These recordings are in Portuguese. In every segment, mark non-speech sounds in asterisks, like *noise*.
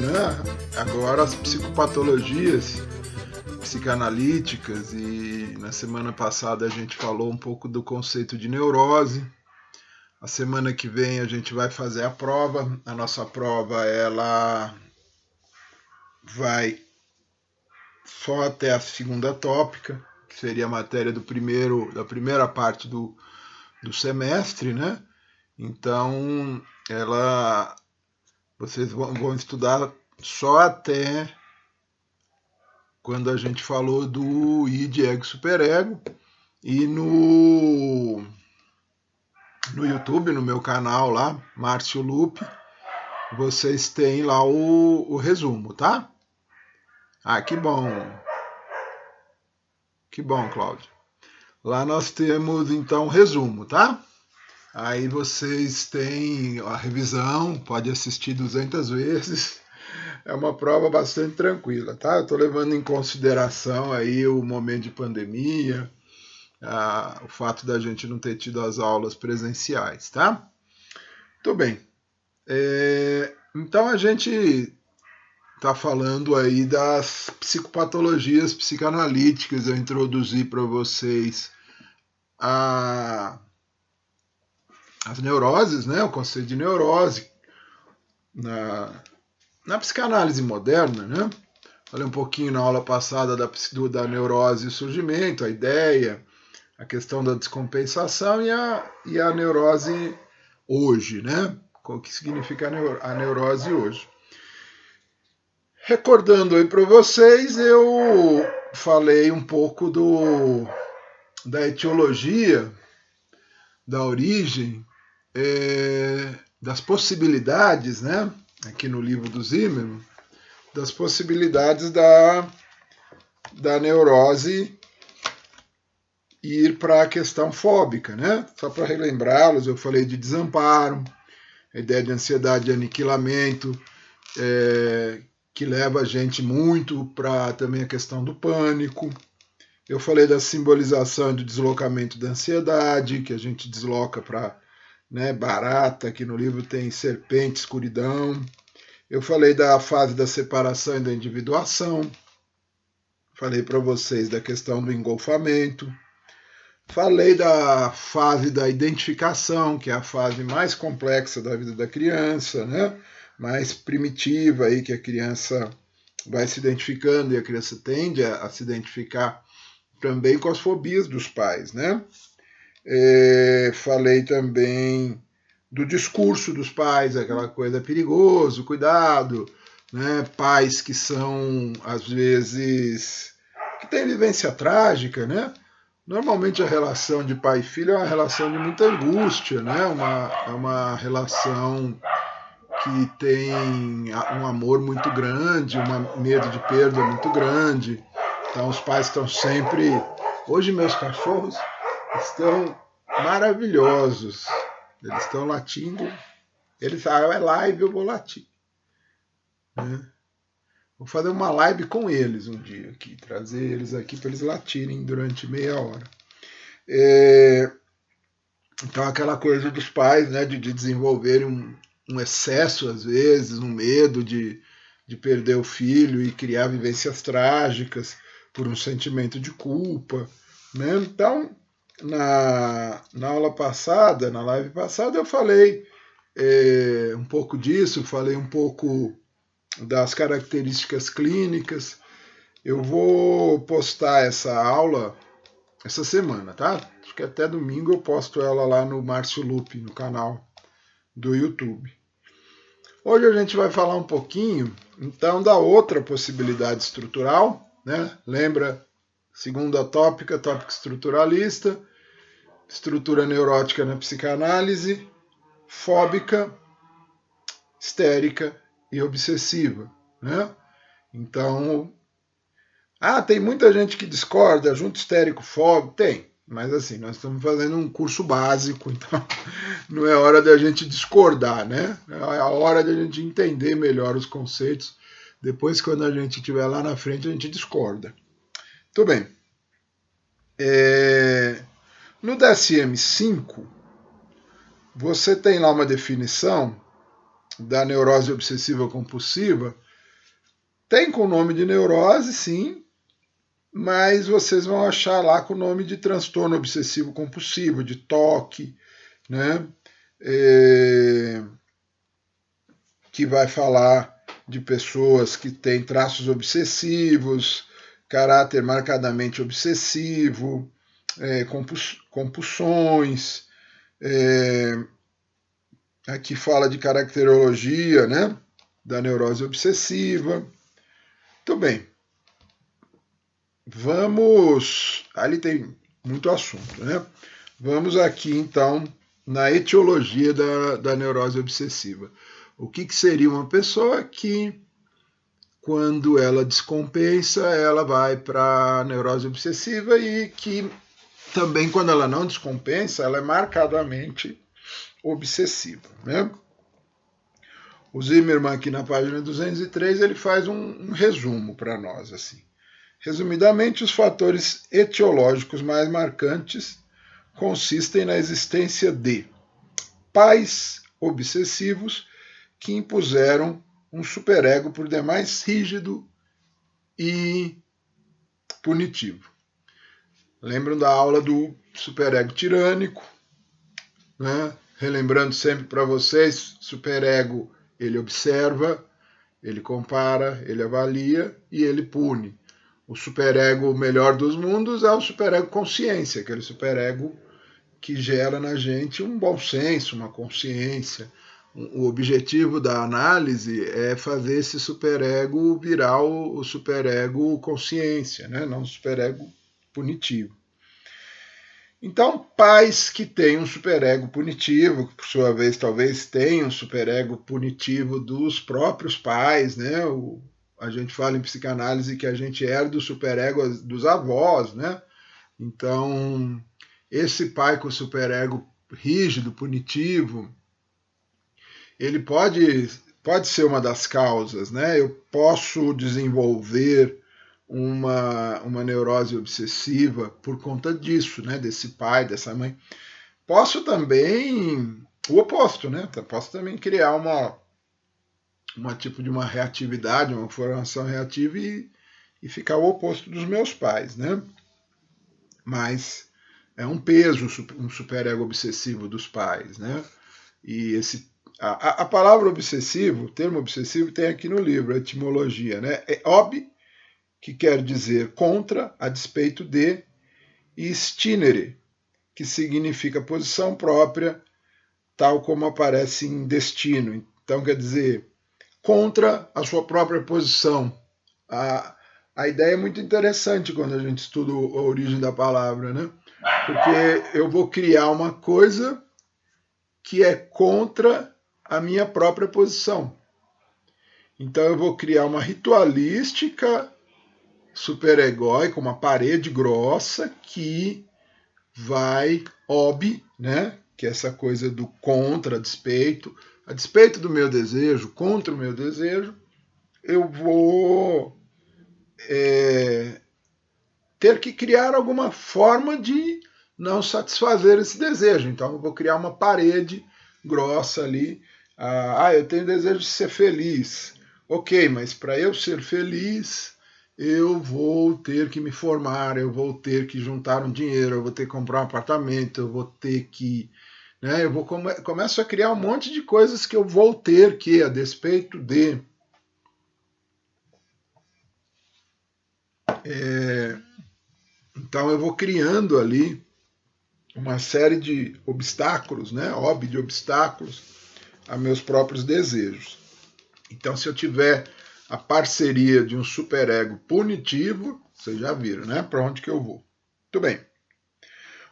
né, agora as psicopatologias psicanalíticas e na semana passada a gente falou um pouco do conceito de neurose. A semana que vem a gente vai fazer a prova. A nossa prova ela vai só até a segunda tópica, que seria a matéria do primeiro da primeira parte do, do semestre, né? Então, ela vocês vão, vão estudar só até quando a gente falou do id ego superego e no no YouTube, no meu canal lá, Márcio Lupe, vocês têm lá o, o resumo, tá? Ah, que bom. Que bom, Cláudio. Lá nós temos então resumo, tá? Aí vocês têm a revisão, pode assistir 200 vezes. É uma prova bastante tranquila, tá? Eu tô levando em consideração aí o momento de pandemia, a, o fato da gente não ter tido as aulas presenciais, tá? Muito bem. É, então a gente está falando aí das psicopatologias psicanalíticas. Eu introduzi para vocês a as neuroses, né, o conceito de neurose na, na psicanálise moderna, né? Falei um pouquinho na aula passada da, da neurose e surgimento, a ideia, a questão da descompensação e a, e a neurose hoje, né? O que significa a neurose hoje. Recordando aí para vocês, eu falei um pouco do, da etiologia, da origem é, das possibilidades, né? Aqui no livro do Zimmermann, das possibilidades da, da neurose ir para a questão fóbica, né? Só para relembrá-los, eu falei de desamparo, a ideia de ansiedade de aniquilamento, é, que leva a gente muito para também a questão do pânico. Eu falei da simbolização do deslocamento da ansiedade, que a gente desloca para né, barata, que no livro tem serpente, escuridão. Eu falei da fase da separação e da individuação. Falei para vocês da questão do engolfamento. Falei da fase da identificação, que é a fase mais complexa da vida da criança, né? mais primitiva aí que a criança vai se identificando e a criança tende a, a se identificar também com as fobias dos pais, né? É, falei também do discurso dos pais, aquela coisa perigoso, cuidado, né? Pais que são às vezes que têm vivência trágica, né? Normalmente a relação de pai e filho é uma relação de muita angústia, né? Uma, é uma relação que tem um amor muito grande, um medo de perda muito grande. Então os pais estão sempre. Hoje meus cachorros estão maravilhosos. Eles estão latindo. Eles ah, é live, eu vou latir. Né? Vou fazer uma live com eles um dia aqui, trazer eles aqui para eles latirem durante meia hora. É... Então aquela coisa dos pais, né, de, de desenvolverem um, um, excesso às vezes, um medo de, de perder o filho e criar vivências trágicas por um sentimento de culpa, né? Então na, na aula passada, na live passada, eu falei é, um pouco disso, falei um pouco das características clínicas. Eu vou postar essa aula essa semana, tá? Acho que até domingo eu posto ela lá no Márcio Lupe, no canal do YouTube. Hoje a gente vai falar um pouquinho, então, da outra possibilidade estrutural, né? Lembra, segunda tópica, tópica estruturalista, estrutura neurótica na psicanálise, fóbica, histérica e obsessiva, né? Então, ah, tem muita gente que discorda, junto histérico, fóbico, tem. Mas assim, nós estamos fazendo um curso básico, *laughs* então não é hora da gente discordar, né? É a hora da gente entender melhor os conceitos. Depois, quando a gente estiver lá na frente, a gente discorda. Tudo bem. É... No DSM-5, você tem lá uma definição da neurose obsessiva compulsiva. Tem com o nome de neurose, sim, mas vocês vão achar lá com o nome de transtorno obsessivo compulsivo, de toque, né? É... que vai falar de pessoas que têm traços obsessivos, caráter marcadamente obsessivo, é, compulsões. É... aqui fala de caracterologia, né? Da neurose obsessiva. Muito bem. Vamos. Ali tem muito assunto, né? Vamos aqui então na etiologia da, da neurose obsessiva. O que, que seria uma pessoa que, quando ela descompensa, ela vai para a neurose obsessiva e que também, quando ela não descompensa, ela é marcadamente obsessiva, né? O Zimmermann, aqui na página 203, ele faz um, um resumo para nós, assim. Resumidamente, os fatores etiológicos mais marcantes consistem na existência de pais obsessivos que impuseram um superego por demais rígido e punitivo. Lembram da aula do superego tirânico, né? Relembrando sempre para vocês, superego ele observa, ele compara, ele avalia e ele pune o superego melhor dos mundos é o superego consciência, aquele superego que gera na gente um bom senso, uma consciência. O objetivo da análise é fazer esse superego virar o superego consciência, né? não o superego punitivo. Então, pais que têm um superego punitivo, que por sua vez talvez tenham um superego punitivo dos próprios pais, né? O, a gente fala em psicanálise que a gente herda o superego dos avós, né? Então, esse pai com superego rígido, punitivo, ele pode, pode ser uma das causas, né? Eu posso desenvolver uma, uma neurose obsessiva por conta disso, né? Desse pai, dessa mãe. Posso também o oposto, né? Posso também criar uma uma tipo de uma reatividade, uma formação reativa e, e ficar o oposto dos meus pais, né? Mas é um peso, um superego obsessivo dos pais, né? E esse a, a palavra obsessivo, o termo obsessivo tem aqui no livro, a etimologia, né? É ob, que quer dizer contra, a despeito de, e stinere, que significa posição própria, tal como aparece em destino. Então, quer dizer, contra a sua própria posição. A, a ideia é muito interessante quando a gente estuda a origem da palavra, né? Porque eu vou criar uma coisa que é contra a minha própria posição. Então eu vou criar uma ritualística superegóica, uma parede grossa que vai ob, né? Que é essa coisa do contra, despeito, a despeito do meu desejo, contra o meu desejo, eu vou é, ter que criar alguma forma de não satisfazer esse desejo. Então, eu vou criar uma parede grossa ali. Ah, ah, eu tenho desejo de ser feliz. Ok, mas para eu ser feliz, eu vou ter que me formar, eu vou ter que juntar um dinheiro, eu vou ter que comprar um apartamento, eu vou ter que. Né, eu vou come começo a criar um monte de coisas que eu vou ter que, a despeito de. É, então eu vou criando ali uma série de obstáculos, né? Ob de obstáculos a meus próprios desejos. Então, se eu tiver a parceria de um superego punitivo, vocês já viram, né? Para onde que eu vou? Muito bem.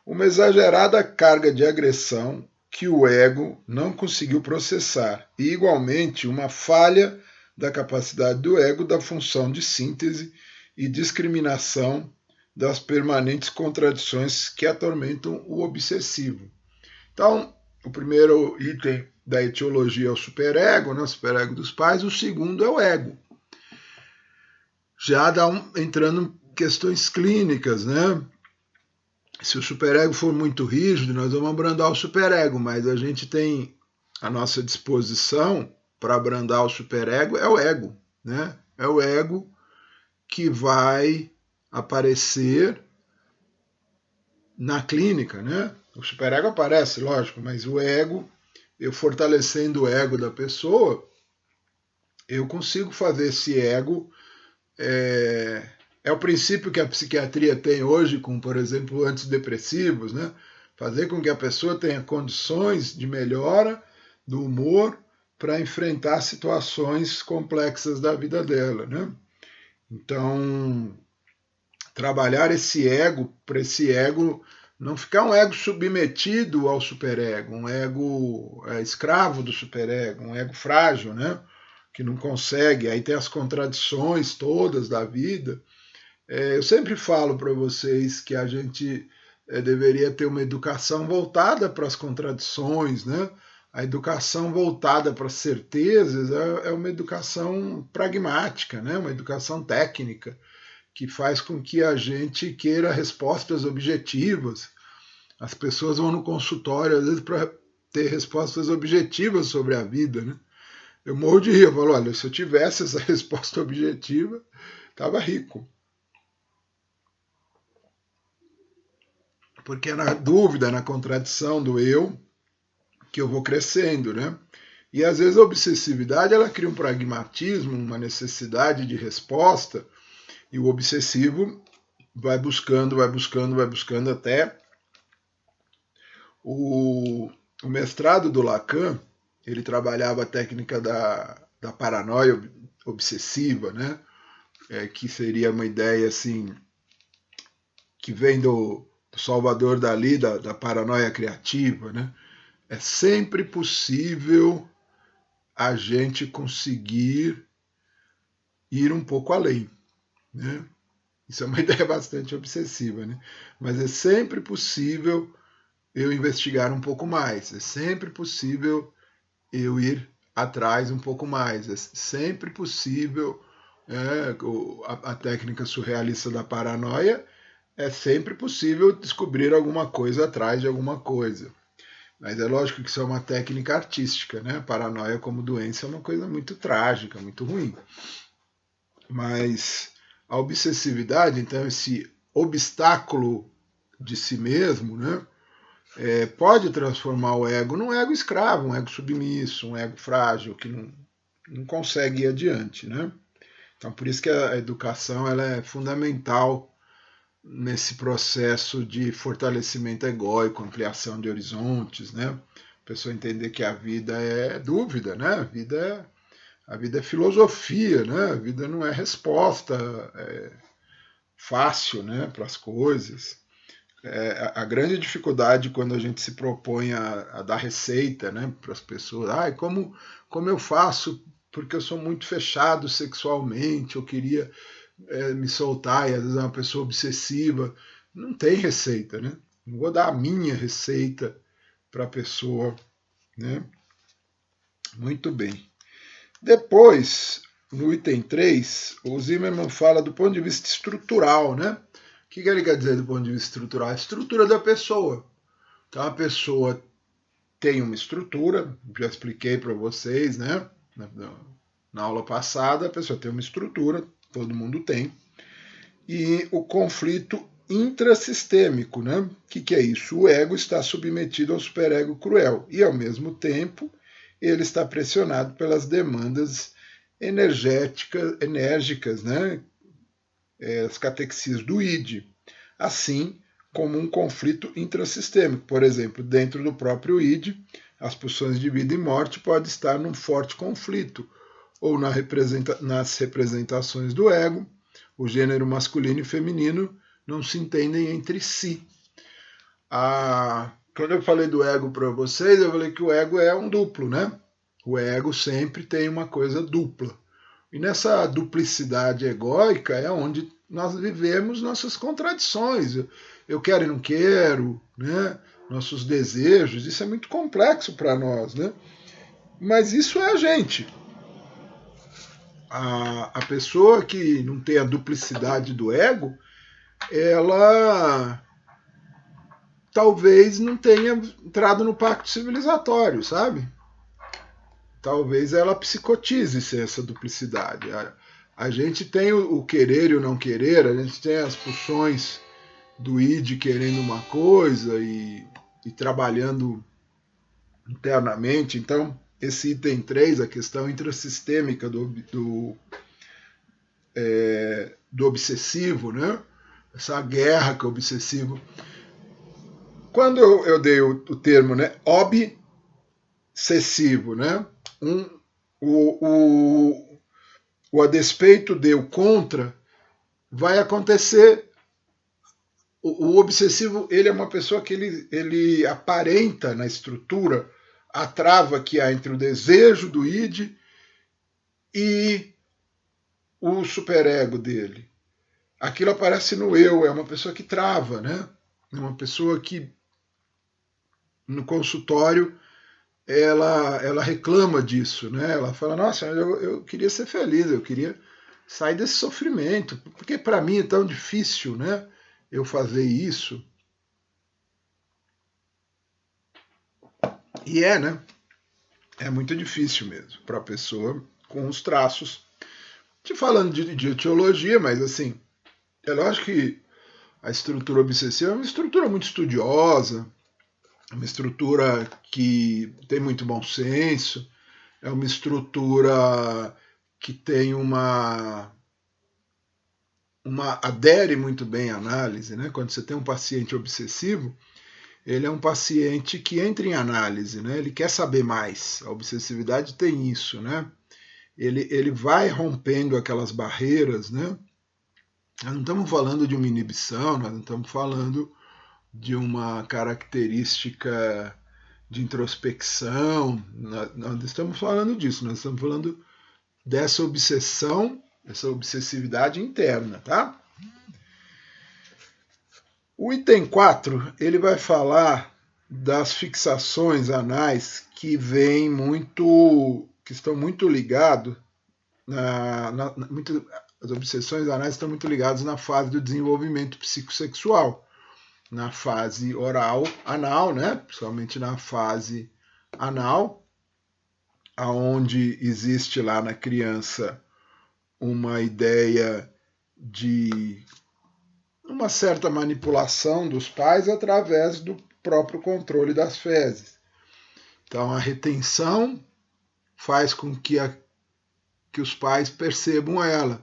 Uma exagerada carga de agressão que o ego não conseguiu processar, e igualmente uma falha da capacidade do ego da função de síntese e discriminação das permanentes contradições que atormentam o obsessivo. Então, o primeiro item da etiologia é o superego, né, o superego dos pais, o segundo é o ego. Já dá um, entrando em questões clínicas, né? Se o superego for muito rígido, nós vamos abrandar o superego, mas a gente tem a nossa disposição para abrandar o superego é o ego, né? É o ego que vai aparecer na clínica, né? O superego aparece, lógico, mas o ego, eu fortalecendo o ego da pessoa, eu consigo fazer esse ego é, é o princípio que a psiquiatria tem hoje com, por exemplo, antidepressivos, né? Fazer com que a pessoa tenha condições de melhora do humor para enfrentar situações complexas da vida dela, né? Então, trabalhar esse ego, para esse ego não ficar um ego submetido ao superego, um ego é, escravo do superego, um ego frágil, né? Que não consegue, aí tem as contradições todas da vida é, eu sempre falo para vocês que a gente é, deveria ter uma educação voltada para as contradições, né? A educação voltada para as certezas é, é uma educação pragmática, né? Uma educação técnica que faz com que a gente queira respostas objetivas. As pessoas vão no consultório às vezes para ter respostas objetivas sobre a vida, né? Eu morro de rir, eu falo, olha, se eu tivesse essa *laughs* resposta objetiva, estava rico. porque é na dúvida, na contradição do eu, que eu vou crescendo, né? E às vezes a obsessividade ela cria um pragmatismo, uma necessidade de resposta, e o obsessivo vai buscando, vai buscando, vai buscando até o, o mestrado do Lacan, ele trabalhava a técnica da, da paranoia obsessiva, né? É, que seria uma ideia assim que vem do, Salvador Dali, da, da paranoia criativa, né? É sempre possível a gente conseguir ir um pouco além, né? Isso é uma *laughs* ideia bastante obsessiva, né? Mas é sempre possível eu investigar um pouco mais, é sempre possível eu ir atrás um pouco mais, é sempre possível é, a, a técnica surrealista da paranoia é sempre possível descobrir alguma coisa atrás de alguma coisa. Mas é lógico que isso é uma técnica artística, né? A paranoia como doença é uma coisa muito trágica, muito ruim. Mas a obsessividade, então, esse obstáculo de si mesmo, né? É, pode transformar o ego num ego escravo, um ego submisso, um ego frágil, que não, não consegue ir adiante, né? Então, por isso que a educação ela é fundamental nesse processo de fortalecimento egóico, ampliação de horizontes, né? A pessoa entender que a vida é dúvida, né? A vida é, a vida é filosofia, né? A vida não é resposta é fácil, né, para as coisas. É, a grande dificuldade quando a gente se propõe a, a dar receita, né, para as pessoas, ai, como como eu faço porque eu sou muito fechado sexualmente, eu queria é, me soltar, e às vezes é uma pessoa obsessiva. Não tem receita, né? Não vou dar a minha receita para a pessoa, né? Muito bem. Depois, no item 3, o Zimmermann fala do ponto de vista estrutural, né? O que ele quer dizer do ponto de vista estrutural? A estrutura da pessoa. Então, a pessoa tem uma estrutura, já expliquei para vocês, né? Na, na aula passada, a pessoa tem uma estrutura, todo mundo tem, e o conflito intrasistêmico, né? O que, que é isso? O ego está submetido ao superego cruel e, ao mesmo tempo, ele está pressionado pelas demandas energéticas, enérgicas, né? É, as catexias do ID, assim como um conflito intrasistêmico. Por exemplo, dentro do próprio ID, as pulsões de vida e morte podem estar num forte conflito, ou na representa nas representações do ego, o gênero masculino e feminino não se entendem entre si. Quando eu falei do ego para vocês, eu falei que o ego é um duplo, né? O ego sempre tem uma coisa dupla. E nessa duplicidade egóica é onde nós vivemos nossas contradições. Eu quero e não quero, né? nossos desejos, isso é muito complexo para nós. Né? Mas isso é a gente. A, a pessoa que não tem a duplicidade do ego, ela talvez não tenha entrado no pacto civilizatório, sabe? Talvez ela psicotize essa duplicidade. A, a gente tem o, o, querer e o não querer, a gente tem as pulsões do id querendo uma coisa e, e trabalhando internamente. Então, esse item 3, a questão intrasistêmica do, do, é, do obsessivo, né? essa guerra que o obsessivo. Quando eu, eu dei o, o termo né, obsessivo, né? Um, o, o, o a despeito de o contra, vai acontecer. O, o, obsessivo ele é uma pessoa que ele, ele aparenta na estrutura a trava que há entre o desejo do id e o superego dele. Aquilo aparece no eu, é uma pessoa que trava, né? É uma pessoa que no consultório ela, ela reclama disso, né? Ela fala, nossa, eu, eu queria ser feliz, eu queria sair desse sofrimento, porque para mim é tão difícil, né? Eu fazer isso. E é, né? É muito difícil mesmo para a pessoa com os traços. Te falando de, de teologia, mas assim, é lógico que a estrutura obsessiva é uma estrutura muito estudiosa, uma estrutura que tem muito bom senso, é uma estrutura que tem uma uma adere muito bem à análise, né? Quando você tem um paciente obsessivo, ele é um paciente que entra em análise, né? Ele quer saber mais. A obsessividade tem isso, né? Ele, ele vai rompendo aquelas barreiras, né? Nós não estamos falando de uma inibição, nós não estamos falando de uma característica de introspecção. Nós estamos falando disso, nós estamos falando dessa obsessão, essa obsessividade interna, tá? O item 4, ele vai falar das fixações anais que vêm muito, que estão muito ligados na, na as obsessões anais estão muito ligadas na fase do desenvolvimento psicossexual na fase oral anal, né? principalmente na fase anal, aonde existe lá na criança uma ideia de uma certa manipulação dos pais através do próprio controle das fezes. Então a retenção faz com que, a, que os pais percebam ela.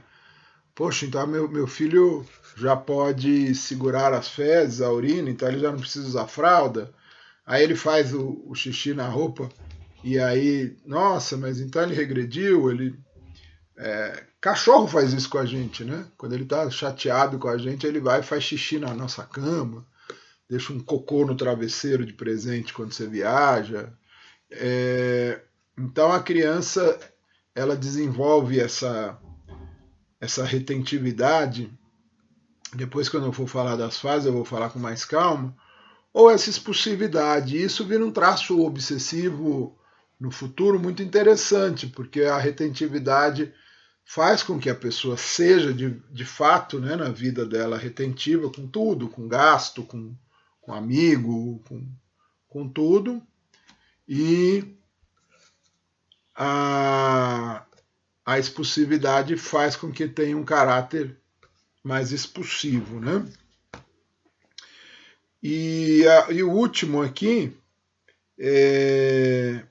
Poxa, então meu, meu filho já pode segurar as fezes, a urina, então ele já não precisa usar fralda. Aí ele faz o, o xixi na roupa e aí, nossa, mas então ele regrediu, ele é, cachorro faz isso com a gente, né? Quando ele tá chateado com a gente, ele vai e faz xixi na nossa cama, deixa um cocô no travesseiro de presente quando você viaja. É, então a criança ela desenvolve essa essa retentividade depois quando eu for falar das fases eu vou falar com mais calma, ou essa expulsividade. Isso vira um traço obsessivo no futuro muito interessante, porque a retentividade faz com que a pessoa seja de, de fato né, na vida dela retentiva com tudo, com gasto, com, com amigo, com, com tudo. E a, a expulsividade faz com que tenha um caráter mais expulsivo, né? E, a, e o último aqui é,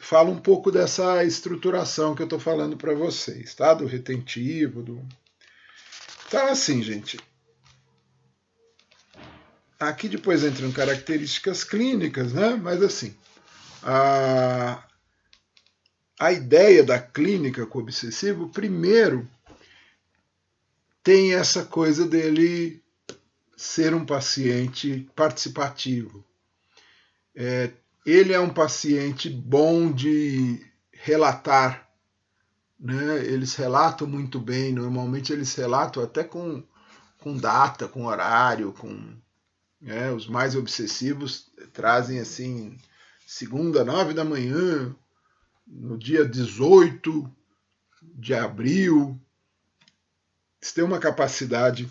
fala um pouco dessa estruturação que eu estou falando para vocês, tá? Do retentivo, do... Então, assim, gente. Aqui depois entram características clínicas, né? Mas assim, a, a ideia da clínica com obsessivo, primeiro, tem essa coisa dele ser um paciente participativo. É, ele é um paciente bom de relatar. Né? Eles relatam muito bem, normalmente eles relatam até com, com data, com horário, com né? os mais obsessivos trazem assim, segunda, nove da manhã, no dia 18 de abril. Eles têm uma capacidade.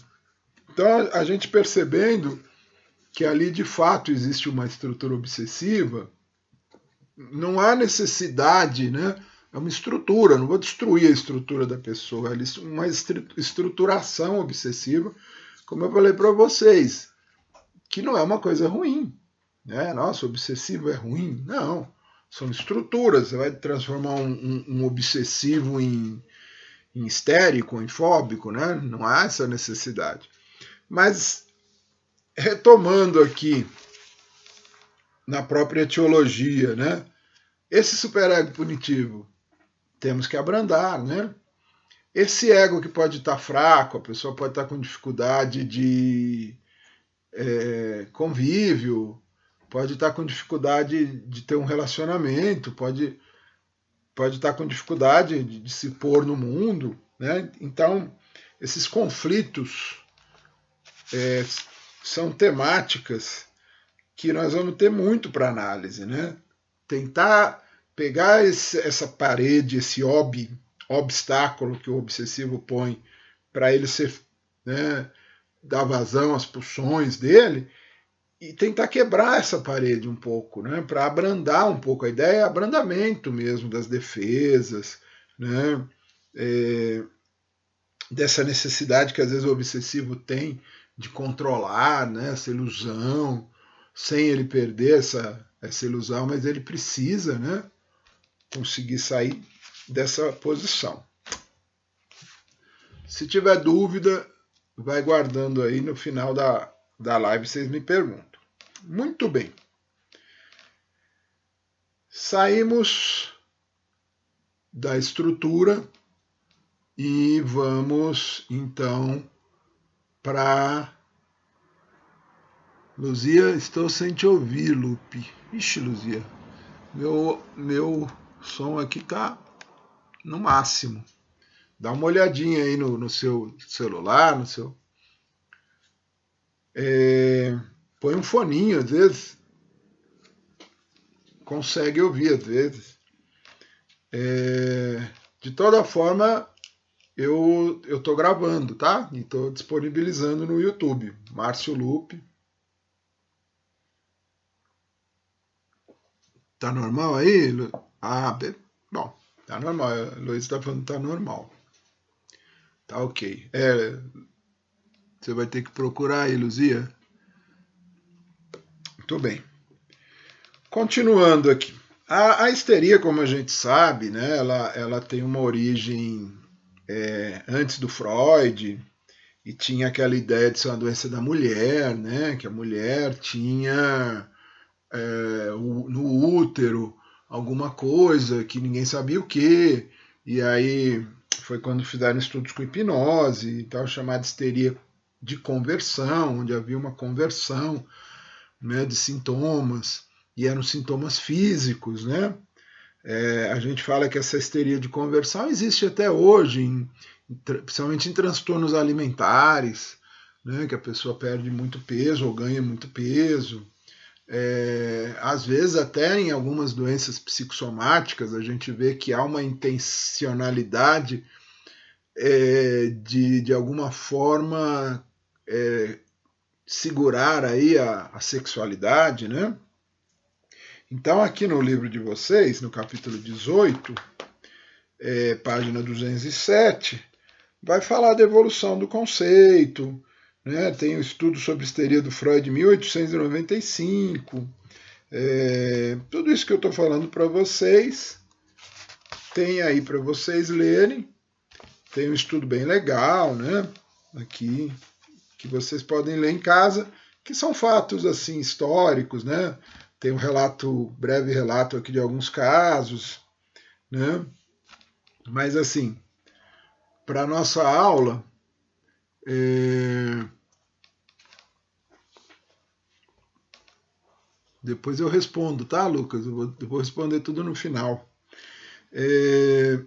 Então a gente percebendo que ali de fato existe uma estrutura obsessiva, não há necessidade, né? É uma estrutura, não vou destruir a estrutura da pessoa, é uma estruturação obsessiva, como eu falei para vocês, que não é uma coisa ruim. Né? Nossa, obsessivo é ruim. Não, são estruturas. Você vai transformar um, um, um obsessivo em, em histérico, em fóbico, né? não há essa necessidade. Mas retomando aqui na própria etiologia, né? Esse superego punitivo temos que abrandar, né? Esse ego que pode estar fraco, a pessoa pode estar com dificuldade de é, convívio, pode estar com dificuldade de ter um relacionamento, pode, pode estar com dificuldade de, de se pôr no mundo, né? Então, esses conflitos é, são temáticas que nós vamos ter muito para análise, né? Tentar pegar esse, essa parede, esse ob, obstáculo que o obsessivo põe para ele ser, né, dar vazão às pulsões dele e tentar quebrar essa parede um pouco, né, para abrandar um pouco a ideia, é abrandamento mesmo das defesas, né, é, dessa necessidade que às vezes o obsessivo tem de controlar né, essa ilusão, sem ele perder essa, essa ilusão, mas ele precisa né, conseguir sair dessa posição. Se tiver dúvida, vai guardando aí no final da, da live, vocês me perguntam. Muito bem. Saímos da estrutura e vamos então para. Luzia, estou sem te ouvir, Lupe. Ixi, Luzia, meu, meu som aqui tá no máximo. Dá uma olhadinha aí no, no seu celular, no seu. É, põe um foninho, às vezes. Consegue ouvir, às vezes. É, de toda forma, eu eu tô gravando, tá? E tô disponibilizando no YouTube. Márcio Lupe. Tá normal aí? Ah, bom, tá normal. Luiz tá falando que tá normal. Tá ok. É, você vai ter que procurar aí, Luzia. Muito bem. Continuando aqui. A, a, histeria, como a gente sabe, né, ela, ela tem uma origem é, antes do Freud, e tinha aquela ideia de ser uma doença da mulher, né? Que a mulher tinha é, no útero alguma coisa que ninguém sabia o que, e aí foi quando fizeram estudos com hipnose e tal, chamada histeria de conversão, onde havia uma conversão né, de sintomas, e eram sintomas físicos, né? É, a gente fala que essa histeria de conversão existe até hoje, em, principalmente em transtornos alimentares, né, que a pessoa perde muito peso ou ganha muito peso. É, às vezes, até em algumas doenças psicossomáticas, a gente vê que há uma intencionalidade é, de, de alguma forma é, segurar aí a, a sexualidade, né? Então, aqui no livro de vocês, no capítulo 18, é, página 207, vai falar da evolução do conceito. Né? Tem o um estudo sobre histeria do Freud de 1895. É, tudo isso que eu estou falando para vocês, tem aí para vocês lerem. Tem um estudo bem legal, né? aqui que vocês podem ler em casa, que são fatos assim históricos, né? Tem um relato, breve relato aqui de alguns casos, né? Mas assim, para nossa aula, é... depois eu respondo, tá, Lucas? Eu vou, eu vou responder tudo no final. É...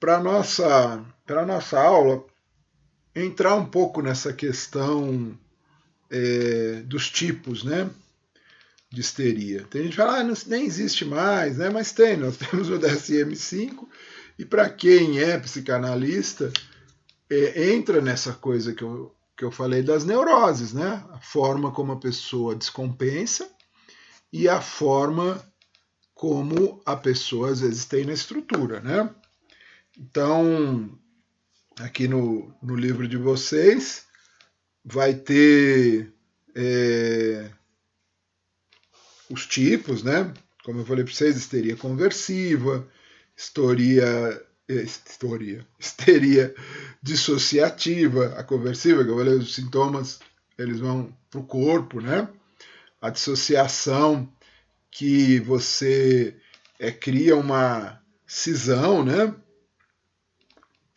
Para nossa para nossa aula entrar um pouco nessa questão é, dos tipos, né? De histeria. Tem gente que fala, ah, não, nem existe mais, né? Mas tem, nós *laughs* temos o DSM-5 e para quem é psicanalista, é, entra nessa coisa que eu, que eu falei das neuroses, né? A forma como a pessoa descompensa e a forma como a pessoa às vezes tem na estrutura, né? Então, aqui no, no livro de vocês, vai ter é, os tipos, né? Como eu falei para vocês, histeria conversiva, histeria, histeria, *laughs* histeria dissociativa, a conversiva, que eu falei, os sintomas eles vão para o corpo, né? A dissociação que você é, cria uma cisão, né?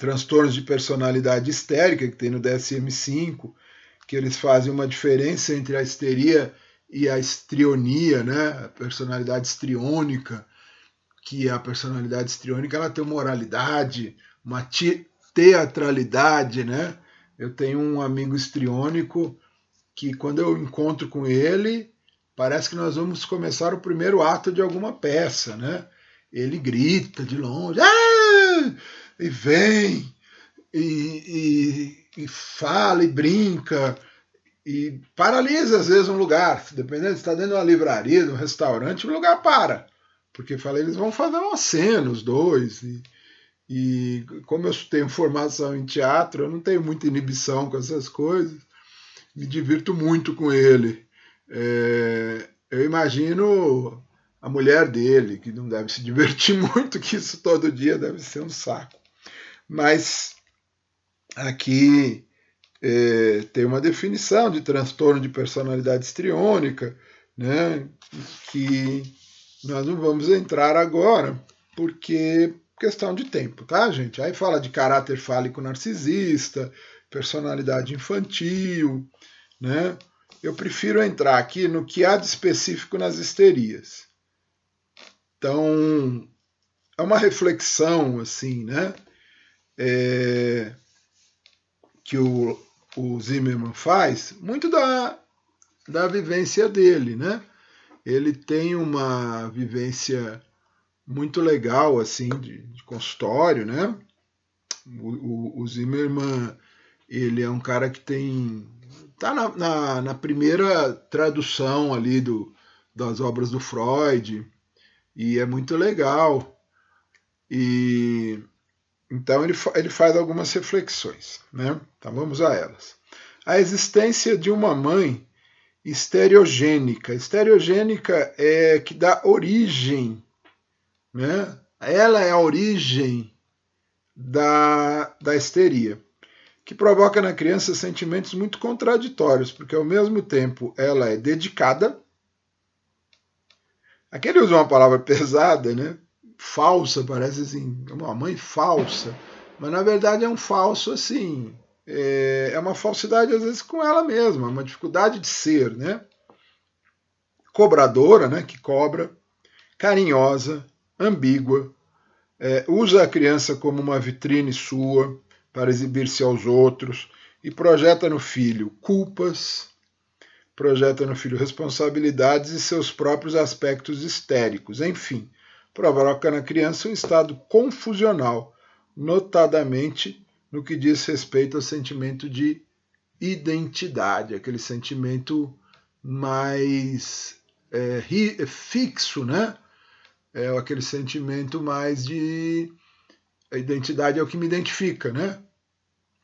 Transtornos de personalidade histérica que tem no DSM-5, que eles fazem uma diferença entre a histeria e a estrionia, né? A personalidade estriônica, que a personalidade estriônica ela tem uma moralidade, uma teatralidade, né? Eu tenho um amigo estriônico que quando eu encontro com ele, parece que nós vamos começar o primeiro ato de alguma peça, né? Ele grita de longe, ah! E vem, e, e, e fala e brinca, e paralisa às vezes um lugar, dependendo se está dentro de uma livraria, de um restaurante, o lugar para. Porque falei, eles vão fazer uma cena, os dois. E, e como eu tenho formação em teatro, eu não tenho muita inibição com essas coisas. Me divirto muito com ele. É, eu imagino a mulher dele, que não deve se *laughs* divertir muito, que isso todo dia deve ser um saco. Mas aqui é, tem uma definição de transtorno de personalidade estriônica, né, que nós não vamos entrar agora, porque questão de tempo, tá, gente? Aí fala de caráter fálico narcisista, personalidade infantil, né? Eu prefiro entrar aqui no que há de específico nas histerias. Então, é uma reflexão, assim, né? É, que o, o Zimmerman faz, muito da, da vivência dele, né? ele tem uma vivência muito legal assim de, de consultório, né? O, o, o, Zimmerman ele é um cara que tem tá na, na, na, primeira tradução ali do, das obras do Freud e é muito legal e então ele, ele faz algumas reflexões, né? Então vamos a elas. A existência de uma mãe estereogênica. Estereogênica é que dá origem, né? Ela é a origem da, da histeria, que provoca na criança sentimentos muito contraditórios, porque ao mesmo tempo ela é dedicada. Aqui ele usa uma palavra *laughs* pesada, né? Falsa, parece assim, uma mãe falsa, mas na verdade é um falso assim, é, é uma falsidade, às vezes, com ela mesma, uma dificuldade de ser, né? Cobradora, né? Que cobra, carinhosa, ambígua, é, usa a criança como uma vitrine sua para exibir-se aos outros e projeta no filho culpas, projeta no filho responsabilidades e seus próprios aspectos histéricos. Enfim, provoca na criança um estado confusional, notadamente no que diz respeito ao sentimento de identidade, aquele sentimento mais é, é, fixo, né? É aquele sentimento mais de a identidade é o que me identifica, né?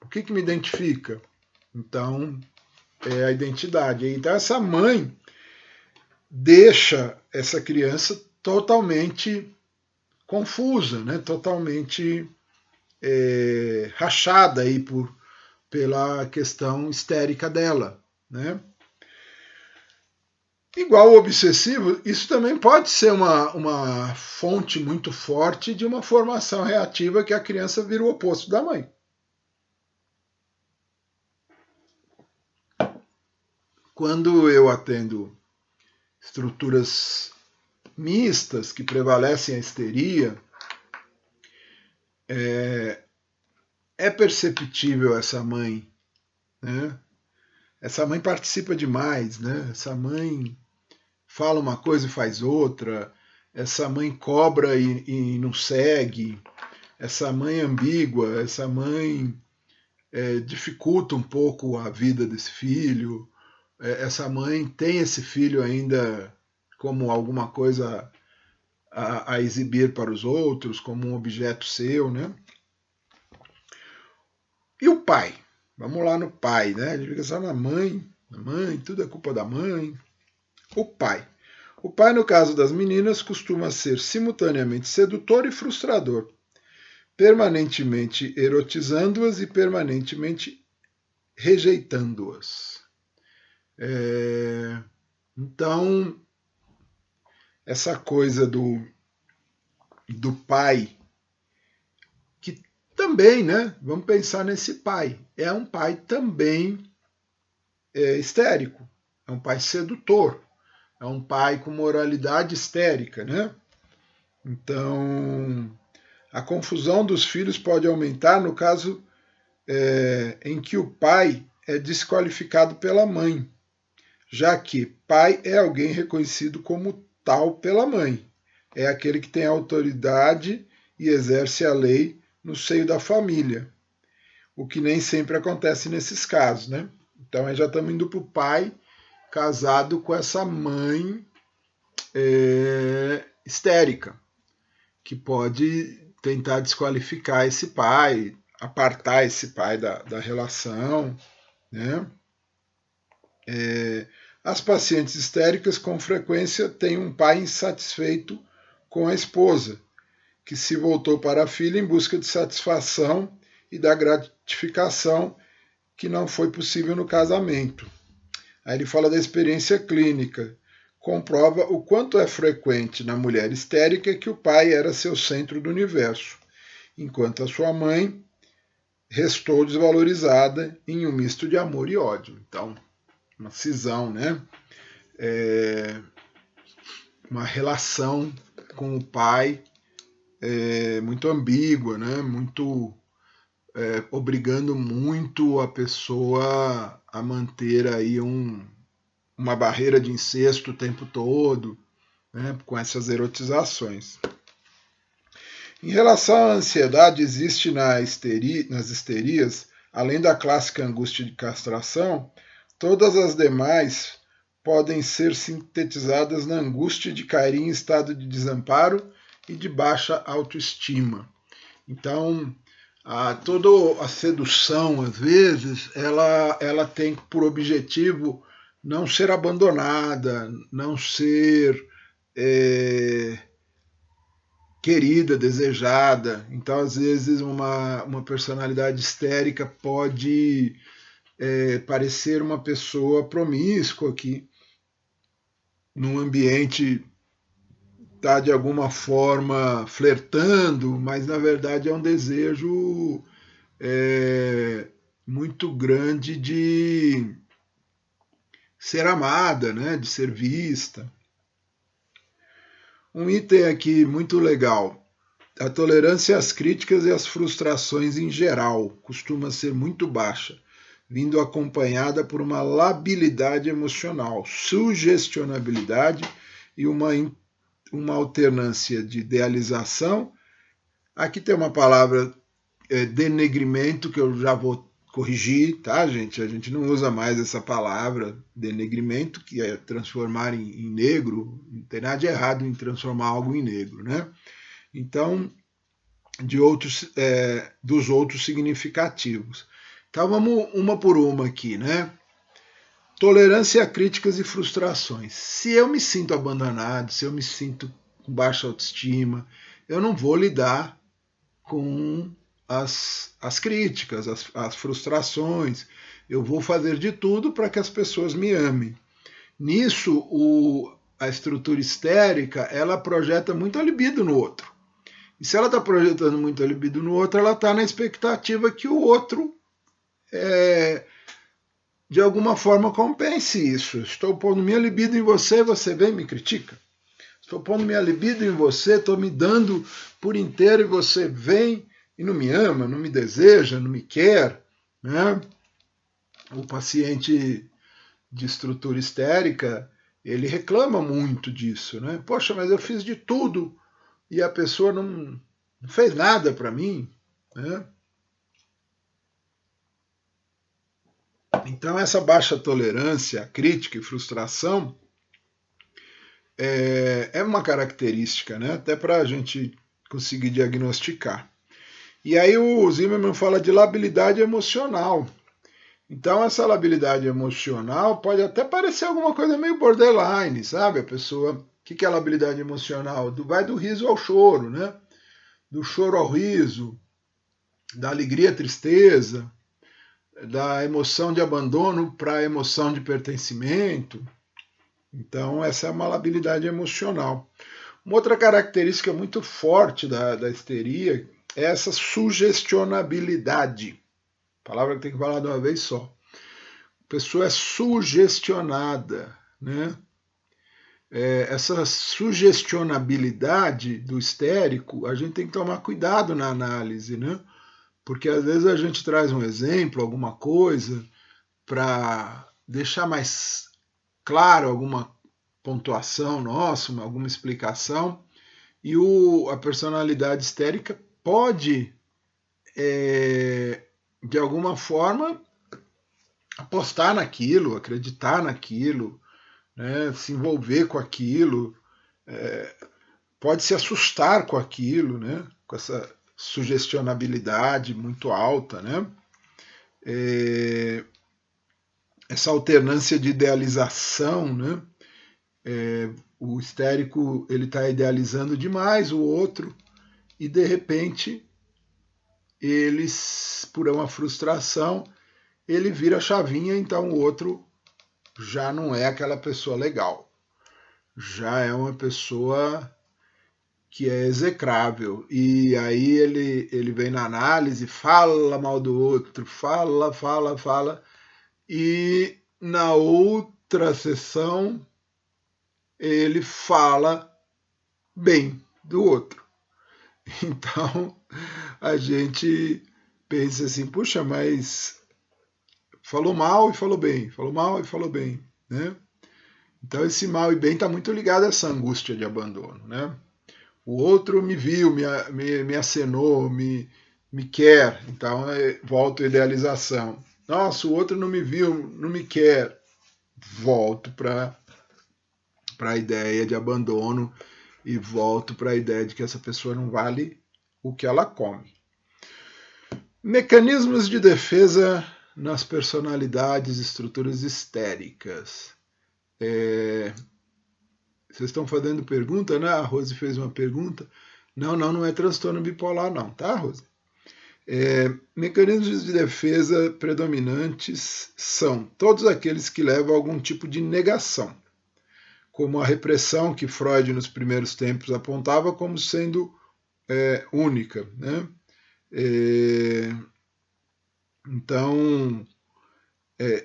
O que, que me identifica? Então, é a identidade. Então, essa mãe deixa essa criança totalmente confusa, né? totalmente é, rachada aí por, pela questão histérica dela, né? Igual o obsessivo, isso também pode ser uma, uma fonte muito forte de uma formação reativa que a criança vira o oposto da mãe. Quando eu atendo estruturas mistas que prevalecem a histeria, é, é perceptível essa mãe, né? Essa mãe participa demais, né? Essa mãe fala uma coisa e faz outra. Essa mãe cobra e, e não segue. Essa mãe ambígua. Essa mãe é, dificulta um pouco a vida desse filho. É, essa mãe tem esse filho ainda como alguma coisa a, a, exibir para os outros, como um objeto seu, né? E o pai? Vamos lá no pai, né? A gente fica só na mãe, na mãe, tudo é culpa da mãe. O pai. O pai, no caso das meninas, costuma ser simultaneamente sedutor e frustrador, permanentemente erotizando-as e permanentemente rejeitando-as. É... Então, essa coisa do, do pai, que também, né? Vamos pensar nesse pai. É um pai também é, histérico, é um pai sedutor, é um pai com moralidade histérica, né? Então, a confusão dos filhos pode aumentar no caso é, em que o pai é desqualificado pela mãe, já que pai é alguém reconhecido como tal pela mãe. É aquele que tem autoridade e exerce a lei no seio da família, o que nem sempre acontece nesses casos, né? Então aí já estamos indo para o pai casado com essa mãe é, histérica, que pode tentar desqualificar esse pai, apartar esse pai da, da relação, né? É, as pacientes histéricas com frequência têm um pai insatisfeito com a esposa, que se voltou para a filha em busca de satisfação e da gratificação que não foi possível no casamento. Aí ele fala da experiência clínica, comprova o quanto é frequente na mulher histérica que o pai era seu centro do universo, enquanto a sua mãe restou desvalorizada em um misto de amor e ódio. Então, uma cisão, né? É, uma relação com o pai é, muito ambígua, né? Muito é, obrigando muito a pessoa a manter aí um, uma barreira de incesto o tempo todo, né? Com essas erotizações. Em relação à ansiedade, existe na histeri, nas histerias, além da clássica angústia de castração, Todas as demais podem ser sintetizadas na angústia de cair em estado de desamparo e de baixa autoestima. Então, a, toda a sedução, às vezes, ela, ela tem por objetivo não ser abandonada, não ser é, querida, desejada. Então, às vezes, uma, uma personalidade histérica pode é, parecer uma pessoa promíscua que num ambiente está de alguma forma flertando, mas na verdade é um desejo é, muito grande de ser amada, né, de ser vista. Um item aqui muito legal. A tolerância às críticas e às frustrações em geral costuma ser muito baixa vindo acompanhada por uma labilidade emocional, sugestionabilidade e uma, uma alternância de idealização. Aqui tem uma palavra é, denegrimento que eu já vou corrigir, tá, gente? A gente não usa mais essa palavra denegrimento, que é transformar em, em negro. Não tem nada de errado em transformar algo em negro, né? Então, de outros, é, dos outros significativos. Então vamos uma por uma aqui, né? Tolerância a críticas e frustrações. Se eu me sinto abandonado, se eu me sinto com baixa autoestima, eu não vou lidar com as, as críticas, as, as frustrações. Eu vou fazer de tudo para que as pessoas me amem. Nisso, o, a estrutura histérica ela projeta muito a libido no outro. E se ela está projetando muito a libido no outro, ela está na expectativa que o outro, é, de alguma forma, compense isso. Estou pondo minha libido em você, você vem e me critica. Estou pondo minha libido em você, estou me dando por inteiro e você vem e não me ama, não me deseja, não me quer. Né? O paciente de estrutura histérica, ele reclama muito disso. Né? Poxa, mas eu fiz de tudo e a pessoa não, não fez nada para mim. Né? Então, essa baixa tolerância, crítica e frustração é, é uma característica, né? até para a gente conseguir diagnosticar. E aí o Zimmerman fala de labilidade emocional. Então essa labilidade emocional pode até parecer alguma coisa meio borderline, sabe? A pessoa, o que é labilidade emocional? Do, vai do riso ao choro, né? Do choro ao riso, da alegria à tristeza, da emoção de abandono para a emoção de pertencimento. Então essa é uma labilidade emocional. Uma outra característica muito forte da, da histeria essa sugestionabilidade. Palavra que tem que falar de uma vez só. A pessoa é sugestionada, né? É, essa sugestionabilidade do histérico, a gente tem que tomar cuidado na análise, né? Porque às vezes a gente traz um exemplo, alguma coisa, para deixar mais claro alguma pontuação nossa, alguma explicação, e o, a personalidade histérica pode, é, de alguma forma, apostar naquilo, acreditar naquilo, né, se envolver com aquilo, é, pode se assustar com aquilo, né, com essa sugestionabilidade muito alta, né? É, essa alternância de idealização, né? É, o histérico ele está idealizando demais o outro e de repente eles, por uma frustração, ele vira a chavinha, então o outro já não é aquela pessoa legal. Já é uma pessoa que é execrável. E aí ele, ele vem na análise, fala mal do outro, fala, fala, fala. E na outra sessão ele fala bem do outro. *laughs* Então a gente pensa assim, puxa, mas falou mal e falou bem, falou mal e falou bem, né? Então esse mal e bem está muito ligado a essa angústia de abandono, né? O outro me viu, me, me, me acenou, me, me quer, então é, volto à idealização. Nossa, o outro não me viu, não me quer, volto para a ideia de abandono e volto para a ideia de que essa pessoa não vale o que ela come. Mecanismos de defesa nas personalidades estruturas histéricas. É... Vocês estão fazendo pergunta, né? A Rose fez uma pergunta. Não, não, não é transtorno bipolar, não, tá, Rose? É, mecanismos de defesa predominantes são todos aqueles que levam a algum tipo de negação como a repressão que Freud nos primeiros tempos apontava como sendo é, única. Né? É, então, é,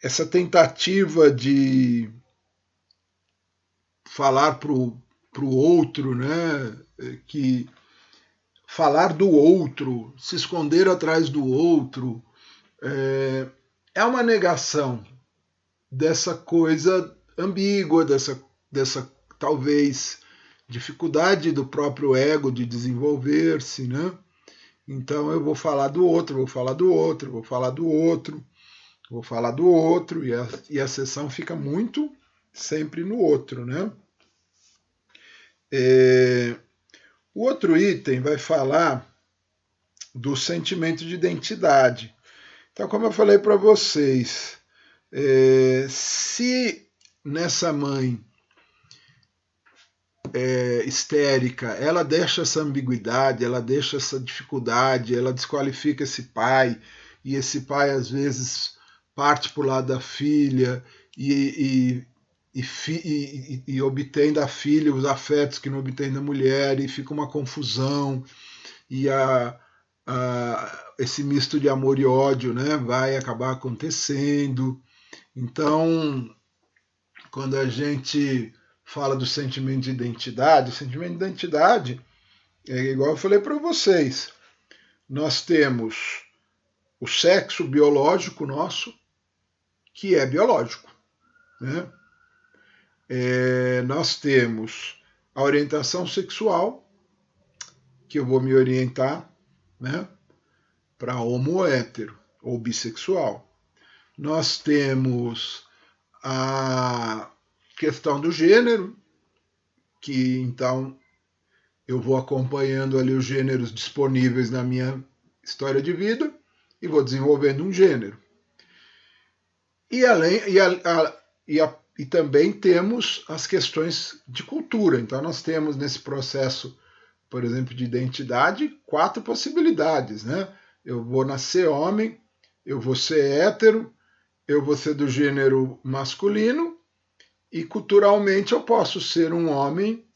essa tentativa de falar para o outro, né, que falar do outro, se esconder atrás do outro, é, é uma negação dessa coisa ambígua, dessa, dessa talvez dificuldade do próprio ego de desenvolver-se, né? Então eu vou falar do outro, vou falar do outro, vou falar do outro, vou falar do outro, e a, e a sessão fica muito sempre no outro, né? É, o outro item vai falar do sentimento de identidade. Então, como eu falei para vocês, é, se nessa mãe é, histérica, ela deixa essa ambiguidade, ela deixa essa dificuldade, ela desqualifica esse pai, e esse pai às vezes parte para o lado da filha e, e, e, e, obtém da filha os afetos que não obtém da mulher, e fica uma confusão, e a, a, esse misto de amor e ódio né, vai acabar acontecendo. Então, quando a gente fala do sentimento de identidade, o sentimento de identidade é igual eu falei para vocês. Nós temos o sexo biológico nosso, que é biológico. Né? É, nós temos a orientação sexual, que eu vou me orientar né, para homo hétero ou bissexual. Nós temos a questão do gênero, que então eu vou acompanhando ali os gêneros disponíveis na minha história de vida e vou desenvolvendo um gênero. E, além, e, a, a, e, a, e também temos as questões de cultura. Então, nós temos nesse processo, por exemplo, de identidade, quatro possibilidades. Né? Eu vou nascer homem, eu vou ser hétero, eu vou ser do gênero masculino e culturalmente eu posso ser um homem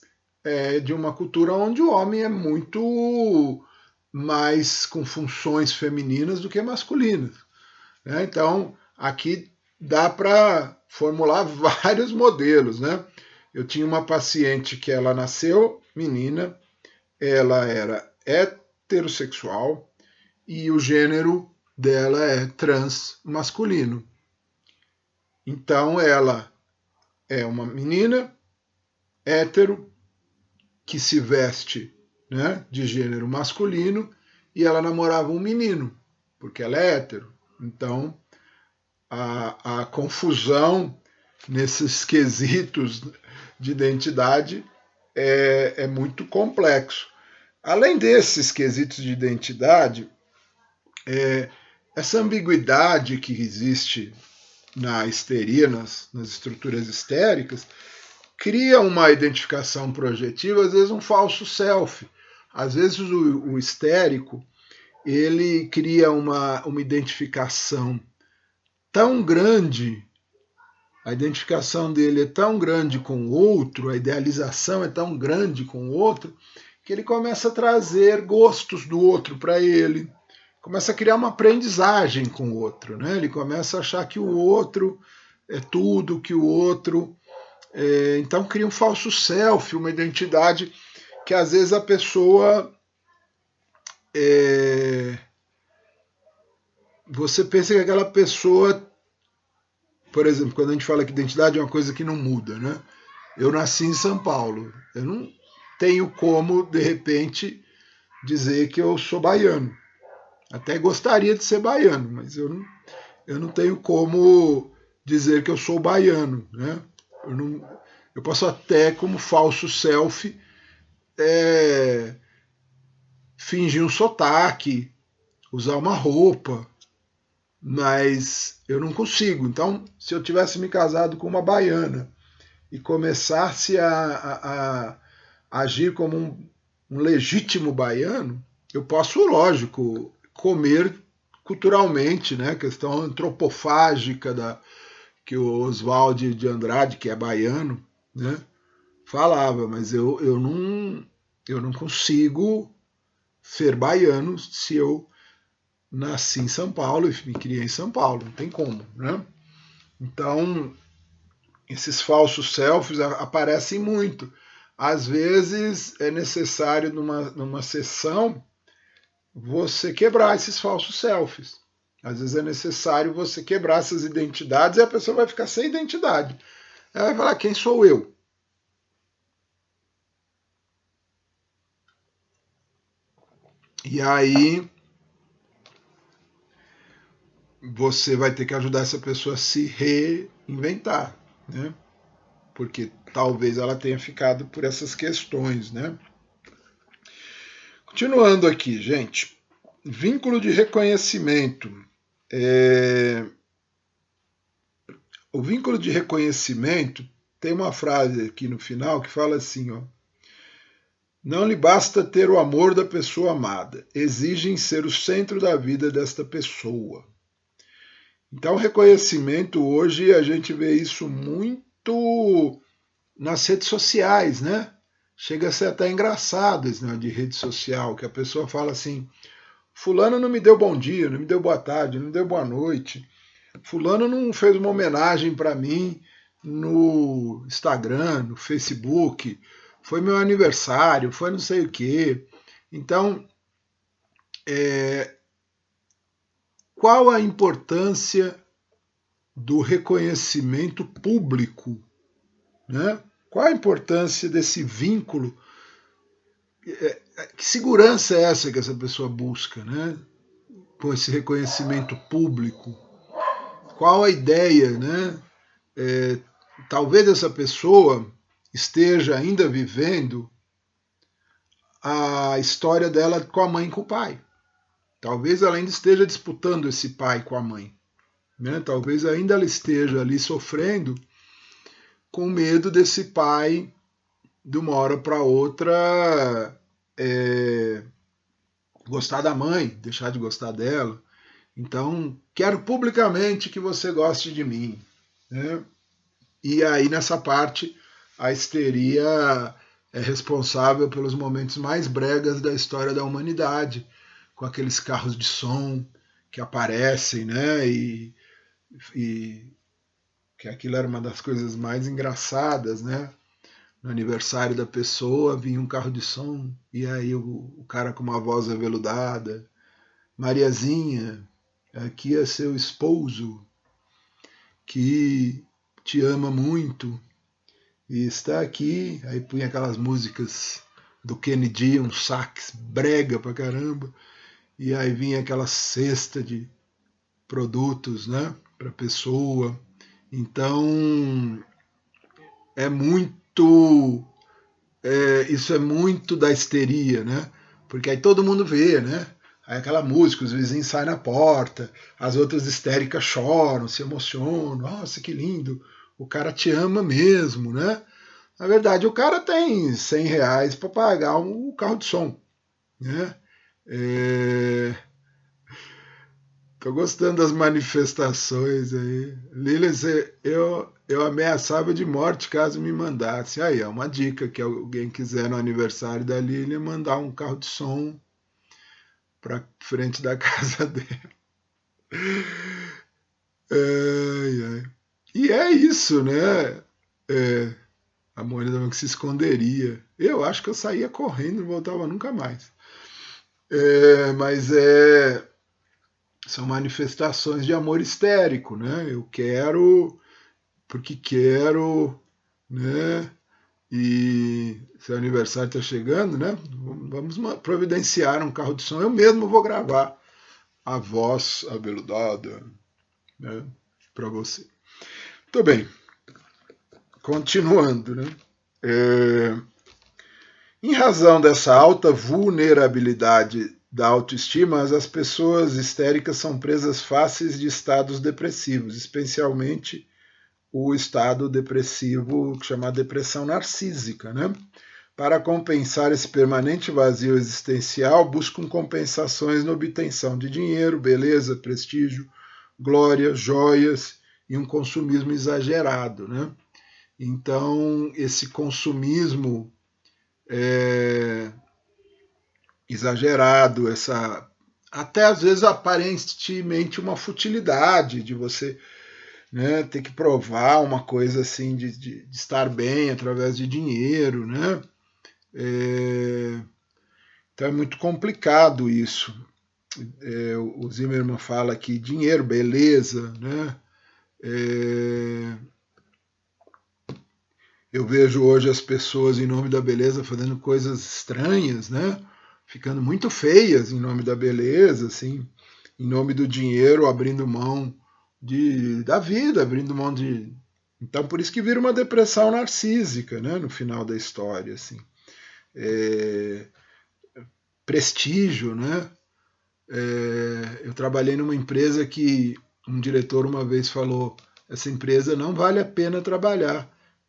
é, de uma cultura onde o homem é muito mais com funções femininas do que masculinas. Né? Então, aqui dá para formular vários modelos. Né? Eu tinha uma paciente que ela nasceu menina, ela era heterossexual e o gênero dela é trans masculino. Então ela é uma menina hétero que se veste né, de gênero masculino e ela namorava um menino, porque ela é hétero. Então a, a confusão nesses quesitos de identidade é, é muito complexo. Além desses quesitos de identidade, é, essa ambiguidade que existe na histeria, nas, nas estruturas histéricas, cria uma identificação projetiva, às vezes um falso self. Às vezes o, o histérico ele cria uma, uma identificação tão grande, a identificação dele é tão grande com o outro, a idealização é tão grande com o outro, que ele começa a trazer gostos do outro para ele, começa a criar uma aprendizagem com o outro, né? Ele começa a achar que o outro é tudo, que o outro. É... então cria um falso self, uma identidade que às vezes a pessoa. É... você pensa que aquela pessoa. Por exemplo, quando a gente fala que identidade é uma coisa que não muda, né? Eu nasci em São Paulo. Eu não tenho como, de repente, dizer que eu sou baiano. Até gostaria de ser baiano, mas eu não, eu não tenho como dizer que eu sou baiano. Né? Eu, não, eu posso até, como falso self, é, fingir um sotaque, usar uma roupa, mas eu não consigo. Então, se eu tivesse me casado com uma baiana e começasse a, a, a agir como um, um legítimo baiano, eu posso, lógico, comer culturalmente, né? Questão antropofágica da que o Oswald de Andrade, que é baiano, né? Falava, mas eu, eu não eu não consigo ser baiano se eu nasci em São Paulo e me criei em São Paulo, não tem como, né? Então, esses falsos selfies aparecem muito. Às vezes é necessário numa, numa sessão você quebrar esses falsos selfies. Às vezes é necessário você quebrar essas identidades e a pessoa vai ficar sem identidade. Ela vai falar: quem sou eu? E aí você vai ter que ajudar essa pessoa a se reinventar, né? Porque talvez ela tenha ficado por essas questões, né? Continuando aqui, gente. Vínculo de reconhecimento. É... O vínculo de reconhecimento tem uma frase aqui no final que fala assim: ó, Não lhe basta ter o amor da pessoa amada, exigem ser o centro da vida desta pessoa. Então, reconhecimento hoje a gente vê isso muito nas redes sociais, né? Chega a ser até engraçado esse negócio de rede social, que a pessoa fala assim: Fulano não me deu bom dia, não me deu boa tarde, não me deu boa noite. Fulano não fez uma homenagem para mim no Instagram, no Facebook, foi meu aniversário, foi não sei o quê. Então, é, qual a importância do reconhecimento público? Né? Qual a importância desse vínculo? É, é, que segurança é essa que essa pessoa busca, né? Com esse reconhecimento público? Qual a ideia, né? É, talvez essa pessoa esteja ainda vivendo a história dela com a mãe e com o pai. Talvez ela ainda esteja disputando esse pai com a mãe. Né? Talvez ainda ela esteja ali sofrendo com medo desse pai, de uma hora para outra, é, gostar da mãe, deixar de gostar dela. Então, quero publicamente que você goste de mim. Né? E aí, nessa parte, a histeria é responsável pelos momentos mais bregas da história da humanidade, com aqueles carros de som que aparecem, né? E, e que aquilo era uma das coisas mais engraçadas, né? No aniversário da pessoa vinha um carro de som e aí o, o cara com uma voz aveludada, Mariazinha, aqui é seu esposo que te ama muito e está aqui. Aí punha aquelas músicas do Kennedy, um sax brega pra caramba, e aí vinha aquela cesta de produtos, né, para pessoa. Então é muito, é, isso é muito da histeria, né? Porque aí todo mundo vê, né? Aí aquela música, os vizinhos saem na porta, as outras histéricas choram, se emocionam, nossa, que lindo, o cara te ama mesmo, né? Na verdade, o cara tem 100 reais para pagar um carro de som, né? É... Tô gostando das manifestações aí. Lilian, eu, eu ameaçava de morte caso me mandasse. Aí, é uma dica que alguém quiser no aniversário da Lilian mandar um carro de som para frente da *laughs* casa dela. E é isso, né? É, a Mônica que se esconderia. Eu acho que eu saía correndo e voltava nunca mais. É, mas é, são manifestações de amor histérico, né? Eu quero porque quero, né? E seu aniversário está chegando, né? Vamos providenciar um carro de som. Eu mesmo vou gravar a voz abeludada né? para você. Muito bem. Continuando, né? É... Em razão dessa alta vulnerabilidade da autoestima, as pessoas histéricas são presas fáceis de estados depressivos, especialmente o estado depressivo chamado depressão narcísica, né? Para compensar esse permanente vazio existencial, buscam compensações na obtenção de dinheiro, beleza, prestígio, glória, joias e um consumismo exagerado, né? Então esse consumismo é, exagerado, essa até às vezes aparentemente uma futilidade de você né, ter que provar uma coisa assim de, de, de estar bem através de dinheiro, né? É, então é muito complicado isso. É, o Zimmerman fala que dinheiro, beleza, né? É, eu vejo hoje as pessoas em nome da beleza fazendo coisas estranhas, né? ficando muito feias em nome da beleza, assim, em nome do dinheiro, abrindo mão de, da vida, abrindo mão de. Então, por isso que vira uma depressão narcísica, né, no final da história, assim. É... prestígio, né? É... eu trabalhei numa empresa que um diretor uma vez falou: essa empresa não vale a pena trabalhar.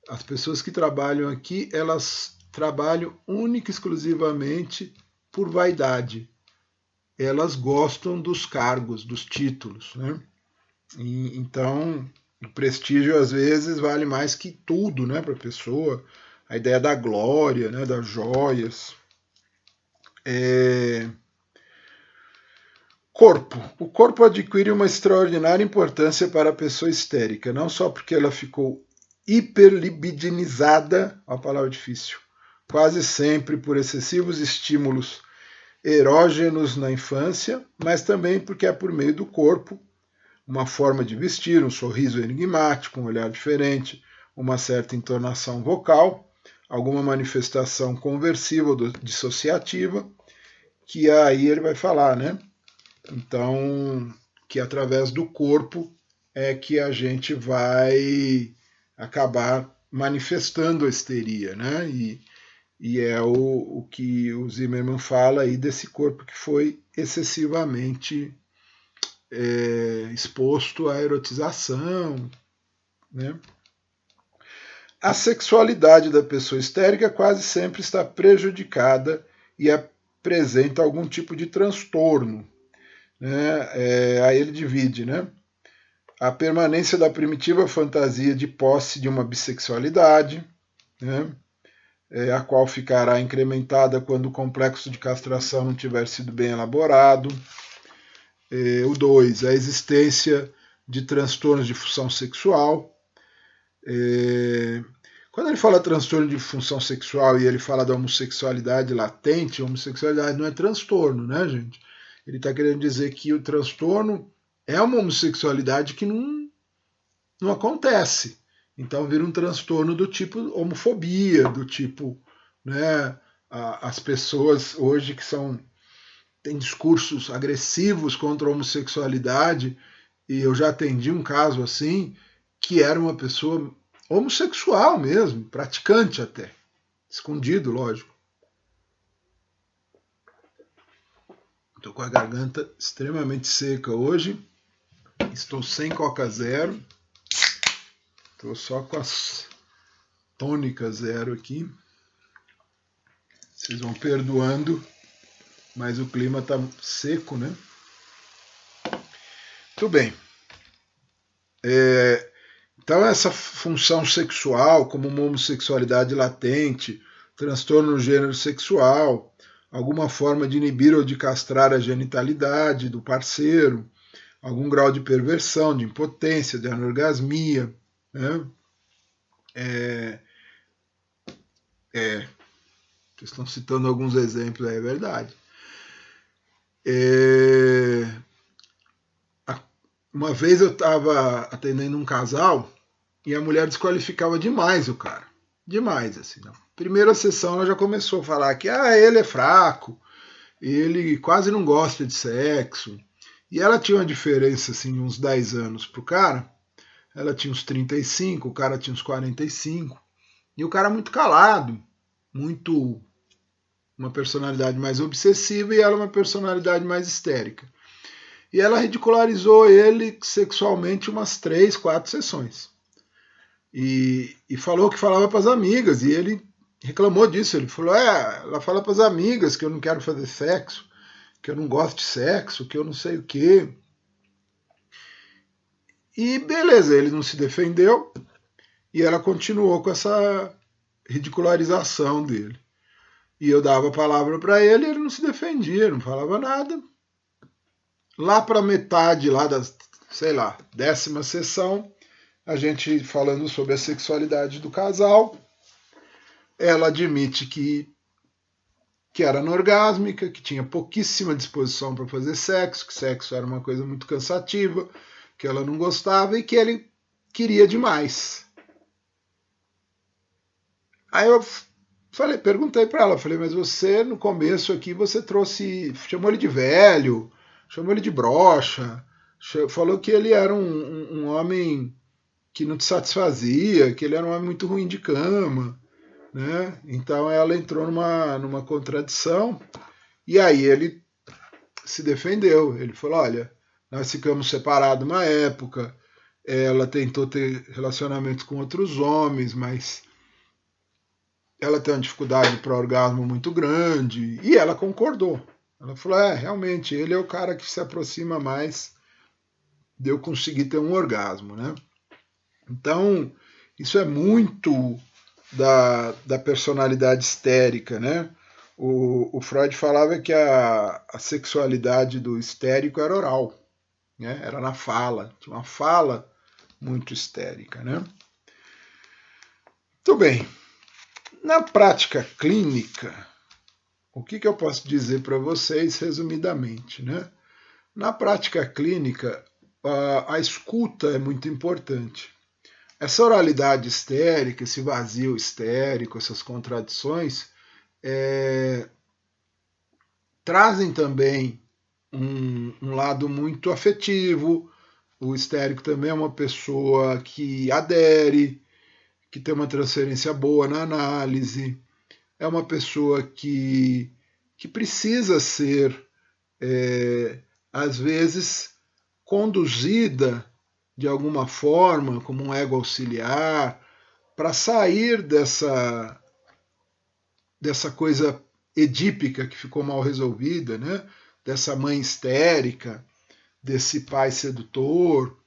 As pessoas que trabalham aqui, elas trabalham única e exclusivamente por vaidade. Elas gostam dos cargos, dos títulos. Né? E, então, o prestígio às vezes vale mais que tudo né, para a pessoa. A ideia da glória, né, das joias. É... Corpo. O corpo adquire uma extraordinária importância para a pessoa histérica, não só porque ela ficou hiperlibidinizada, a palavra difícil, quase sempre por excessivos estímulos erógenos na infância, mas também porque é por meio do corpo, uma forma de vestir, um sorriso enigmático, um olhar diferente, uma certa entonação vocal, alguma manifestação conversiva ou dissociativa, que aí ele vai falar, né? Então, que através do corpo é que a gente vai acabar manifestando a histeria, né? E, e é o, o que o Zimmermann fala aí desse corpo que foi excessivamente é, exposto à erotização, né? A sexualidade da pessoa histérica quase sempre está prejudicada e apresenta algum tipo de transtorno. Né? É, aí ele divide, né? A permanência da primitiva fantasia de posse de uma bissexualidade, né, é, a qual ficará incrementada quando o complexo de castração não tiver sido bem elaborado. É, o 2, a existência de transtornos de função sexual. É, quando ele fala transtorno de função sexual e ele fala da homossexualidade latente, homossexualidade não é transtorno, né, gente? Ele está querendo dizer que o transtorno é uma homossexualidade que não, não acontece. Então vira um transtorno do tipo homofobia, do tipo, né, as pessoas hoje que são têm discursos agressivos contra a homossexualidade, e eu já atendi um caso assim, que era uma pessoa homossexual mesmo, praticante até, escondido, lógico. Estou com a garganta extremamente seca hoje. Estou sem Coca Zero. Estou só com as tônicas zero aqui. Vocês vão perdoando, mas o clima está seco, né? Muito bem. É, então, essa função sexual, como uma homossexualidade latente, transtorno no gênero sexual, alguma forma de inibir ou de castrar a genitalidade do parceiro, algum grau de perversão, de impotência, de anorgasmia. Né? É, é, vocês estão citando alguns exemplos, é verdade. É, uma vez eu estava atendendo um casal e a mulher desqualificava demais o cara. Demais, assim. Na primeira sessão ela já começou a falar que ah, ele é fraco, ele quase não gosta de sexo, e ela tinha uma diferença assim, de uns 10 anos pro cara. Ela tinha uns 35, o cara tinha uns 45. E o cara muito calado, muito uma personalidade mais obsessiva e ela uma personalidade mais histérica. E ela ridicularizou ele sexualmente umas três, quatro sessões. E, e falou que falava para as amigas, e ele reclamou disso. Ele falou: É, ela fala para as amigas que eu não quero fazer sexo que eu não gosto de sexo, que eu não sei o quê. E beleza, ele não se defendeu e ela continuou com essa ridicularização dele. E eu dava a palavra para ele ele não se defendia, não falava nada. Lá para metade lá da, sei lá, décima sessão, a gente falando sobre a sexualidade do casal, ela admite que que era anorgásmica, que tinha pouquíssima disposição para fazer sexo, que sexo era uma coisa muito cansativa, que ela não gostava e que ele queria demais. Aí eu falei, perguntei para ela, falei, mas você no começo aqui você trouxe, chamou ele de velho, chamou ele de brocha, falou que ele era um, um, um homem que não te satisfazia, que ele era um homem muito ruim de cama. Né? Então ela entrou numa, numa contradição e aí ele se defendeu. Ele falou: olha, nós ficamos separados uma época, ela tentou ter relacionamento com outros homens, mas ela tem uma dificuldade para orgasmo muito grande, e ela concordou. Ela falou: é, realmente, ele é o cara que se aproxima mais de eu conseguir ter um orgasmo, né? Então, isso é muito da, da personalidade histérica, né? O, o Freud falava que a, a sexualidade do histérico era oral, né? era na fala, tinha uma fala muito histérica, né? Muito bem. Na prática clínica, o que, que eu posso dizer para vocês resumidamente, né? Na prática clínica, a, a escuta é muito importante. Essa oralidade histérica, esse vazio histérico, essas contradições, é, trazem também um, um, lado muito afetivo. O histérico também é uma pessoa que adere, que tem uma transferência boa na análise, é uma pessoa que, que precisa ser, é, às vezes, conduzida de alguma forma, como um ego auxiliar, para sair dessa dessa coisa edípica que ficou mal resolvida, né? dessa mãe histérica, desse pai sedutor.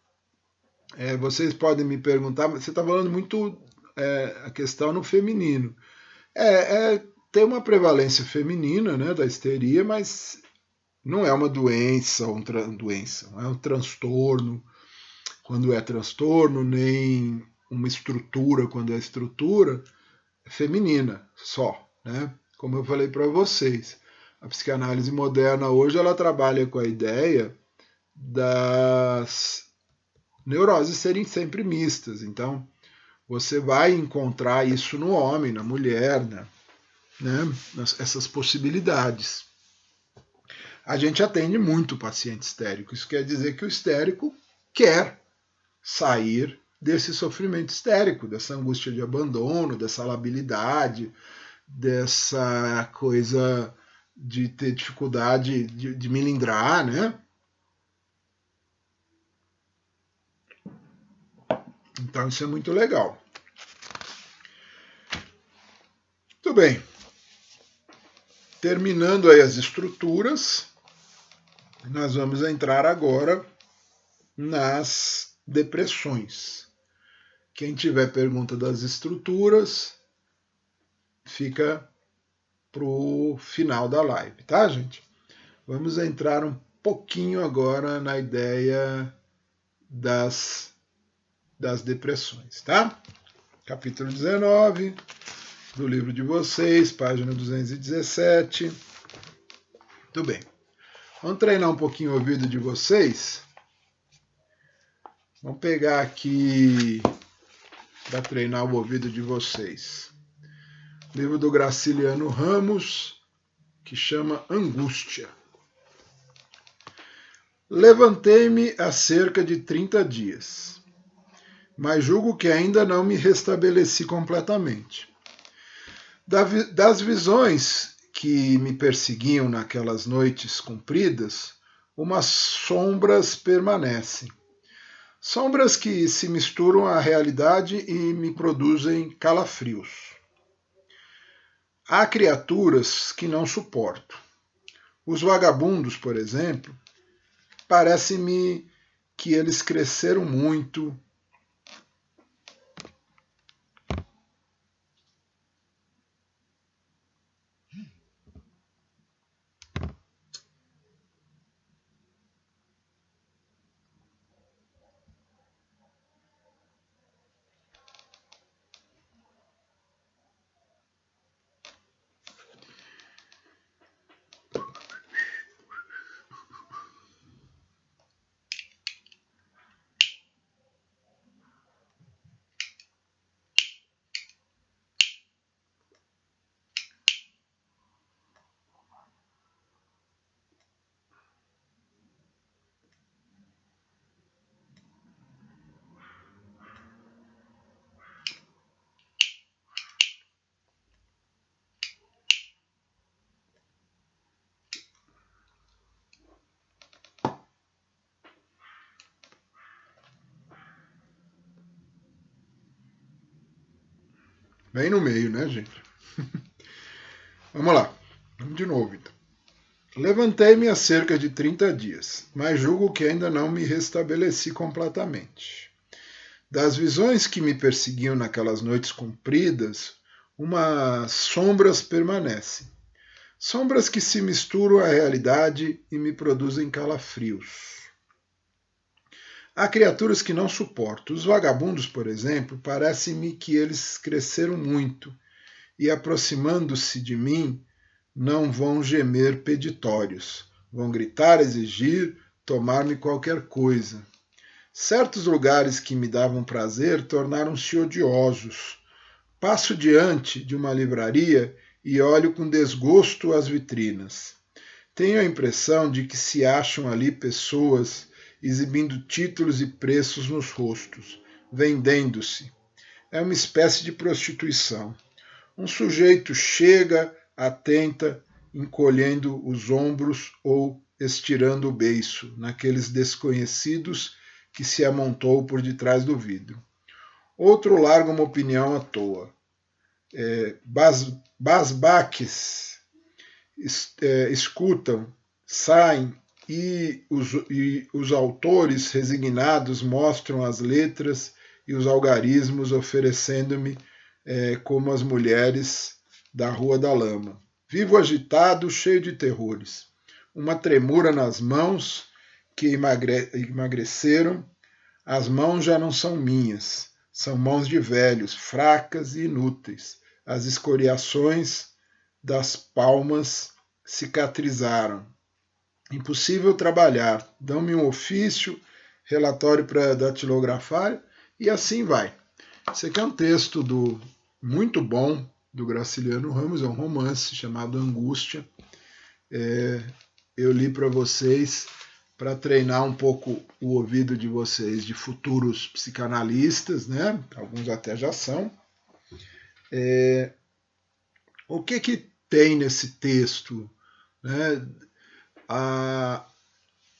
É, vocês podem me perguntar, você está falando muito é, a questão no feminino. É, é, tem uma prevalência feminina né, da histeria, mas não é uma doença, um doença, não é um transtorno, quando é transtorno, nem uma estrutura quando é estrutura, é feminina só, né? Como eu falei para vocês, a psicanálise moderna hoje ela trabalha com a ideia das neuroses serem sempre mistas. Então, você vai encontrar isso no homem, na mulher, né? né? essas possibilidades. A gente atende muito paciente histérico. Isso quer dizer que o histérico quer sair desse sofrimento histérico, dessa angústia de abandono, dessa labilidade, dessa coisa de ter dificuldade de, de milindrar, né? Então isso é muito legal. Muito bem. Terminando aí as estruturas, nós vamos entrar agora nas depressões. Quem tiver pergunta das estruturas, fica para o final da live, tá, gente? Vamos entrar um pouquinho agora na ideia das, das depressões, tá? Capítulo 19 do livro de vocês, página 217. Muito bem. Vamos treinar um pouquinho o ouvido de vocês Vamos pegar aqui para treinar o ouvido de vocês. Livro do Graciliano Ramos, que chama Angústia. Levantei-me há cerca de 30 dias, mas julgo que ainda não me restabeleci completamente. Das visões que me perseguiam naquelas noites compridas, umas sombras permanecem Sombras que se misturam à realidade e me produzem calafrios. Há criaturas que não suporto. Os vagabundos, por exemplo, parece-me que eles cresceram muito Bem no meio, né, gente? *laughs* Vamos lá, vamos de novo então. Levantei-me há cerca de 30 dias, mas julgo que ainda não me restabeleci completamente. Das visões que me perseguiam naquelas noites compridas, umas sombras permanecem. Sombras que se misturam à realidade e me produzem calafrios. Há criaturas que não suporto. Os vagabundos, por exemplo, parece-me que eles cresceram muito e, aproximando-se de mim, não vão gemer peditórios, vão gritar, exigir, tomar-me qualquer coisa. Certos lugares que me davam prazer tornaram-se odiosos. Passo diante de uma livraria e olho com desgosto as vitrinas. Tenho a impressão de que se acham ali pessoas exibindo títulos e preços nos rostos, vendendo-se. É uma espécie de prostituição. Um sujeito chega, atenta, encolhendo os ombros ou estirando o beiço naqueles desconhecidos que se amontou por detrás do vidro. Outro larga uma opinião à toa. É, bas, basbaques é, escutam, saem e os, e os autores resignados mostram as letras e os algarismos oferecendo-me é, como as mulheres da Rua da Lama. Vivo agitado, cheio de terrores. Uma tremura nas mãos que emagre emagreceram. As mãos já não são minhas, são mãos de velhos, fracas e inúteis. As escoriações das palmas cicatrizaram. Impossível trabalhar. Dão-me um ofício, relatório para datilografar e assim vai. Esse aqui é um texto do muito bom do Graciliano Ramos, é um romance chamado Angústia. É, eu li para vocês para treinar um pouco o ouvido de vocês de futuros psicanalistas, né? Alguns até já são. É, o que que tem nesse texto? Né? A,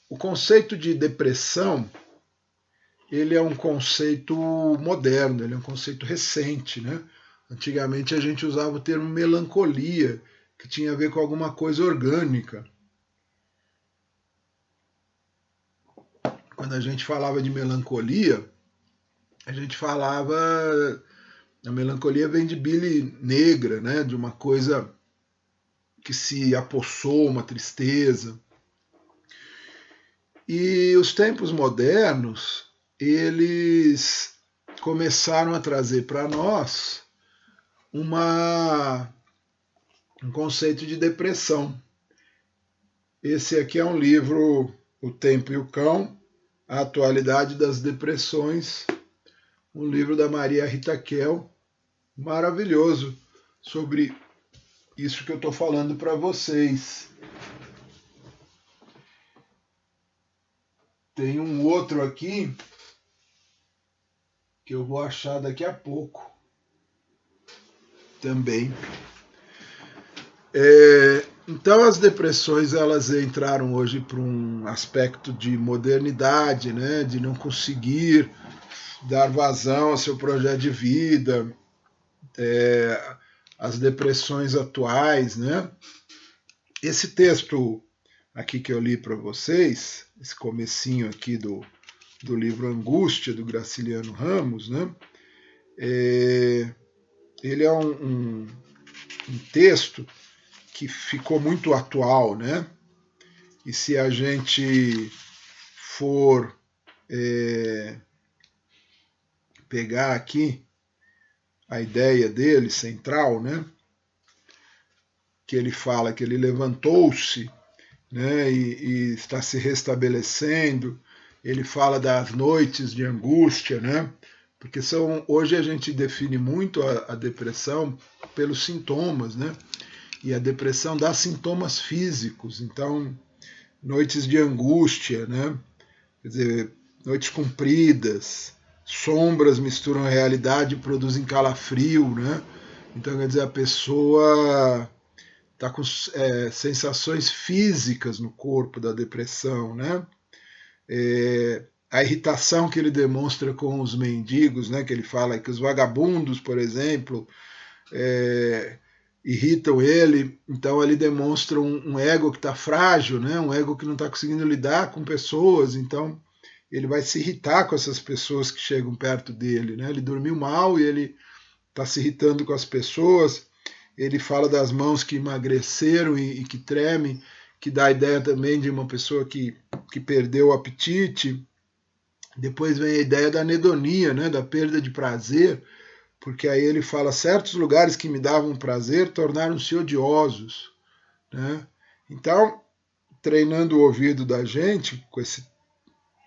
o conceito de depressão ele é um conceito moderno, ele é um conceito recente, né? Antigamente a gente usava o termo melancolia, que tinha a ver com alguma coisa orgânica. Quando a gente falava de melancolia, a gente falava. A melancolia vem de bile negra, né? de uma coisa que se apossou, uma tristeza. E os tempos modernos, eles começaram a trazer para nós uma, um conceito de depressão. Esse aqui é um livro, O Tempo e o Cão, a atualidade das depressões, um livro da Maria Rita Kel, maravilhoso, sobre isso que eu estou falando para vocês. Tem um outro aqui que eu vou achar daqui a pouco também. É, então as depressões elas entraram hoje para um aspecto de modernidade, né, de não conseguir dar vazão ao seu projeto de vida, é, as depressões atuais, né? Esse texto aqui que eu li para vocês, esse comecinho aqui do, do livro Angústia do Graciliano Ramos, né? É, ele é um, um, um texto que ficou muito atual, né? E se a gente for é, pegar aqui a ideia dele central, né? Que ele fala que ele levantou-se, né? E, e, está se restabelecendo. Ele fala das noites de angústia, né? Porque são, hoje a gente define muito a, a depressão pelos sintomas, né? E a depressão dá sintomas físicos, então noites de angústia, né? Quer dizer, noites compridas, sombras misturam realidade produzem calafrio, né? Então, quer dizer, a pessoa está com é, sensações físicas no corpo da depressão, né? É, a irritação que ele demonstra com os mendigos, né, que ele fala que os vagabundos, por exemplo, é, irritam ele, então ele demonstra um, um ego que está frágil, né? um ego que não está conseguindo lidar com pessoas, então ele vai se irritar com essas pessoas que chegam perto dele. Né? Ele dormiu mal e ele está se irritando com as pessoas. Ele fala das mãos que emagreceram e, e que tremem, que dá a ideia também de uma pessoa que, que perdeu o apetite. Depois vem a ideia da anedonia, né? da perda de prazer, porque aí ele fala: certos lugares que me davam prazer tornaram-se odiosos. Né? Então, treinando o ouvido da gente com esse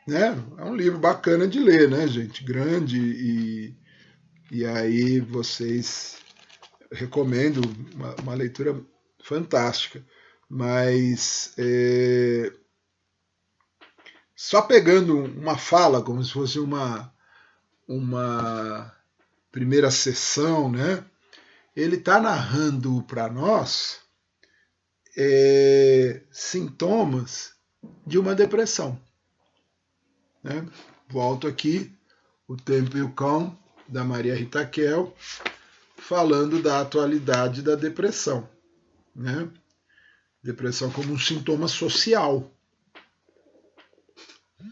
né? É um livro bacana de ler, né, gente? Grande e, e aí vocês recomendo uma, uma leitura fantástica. Mas é, só pegando uma fala, como se fosse uma, uma primeira sessão, né? Ele está narrando para nós é, sintomas de uma depressão. Né? Volto aqui, o Tempo e o Cão, da Maria Rita Kel, falando da atualidade da depressão. Né? Depressão como um sintoma social.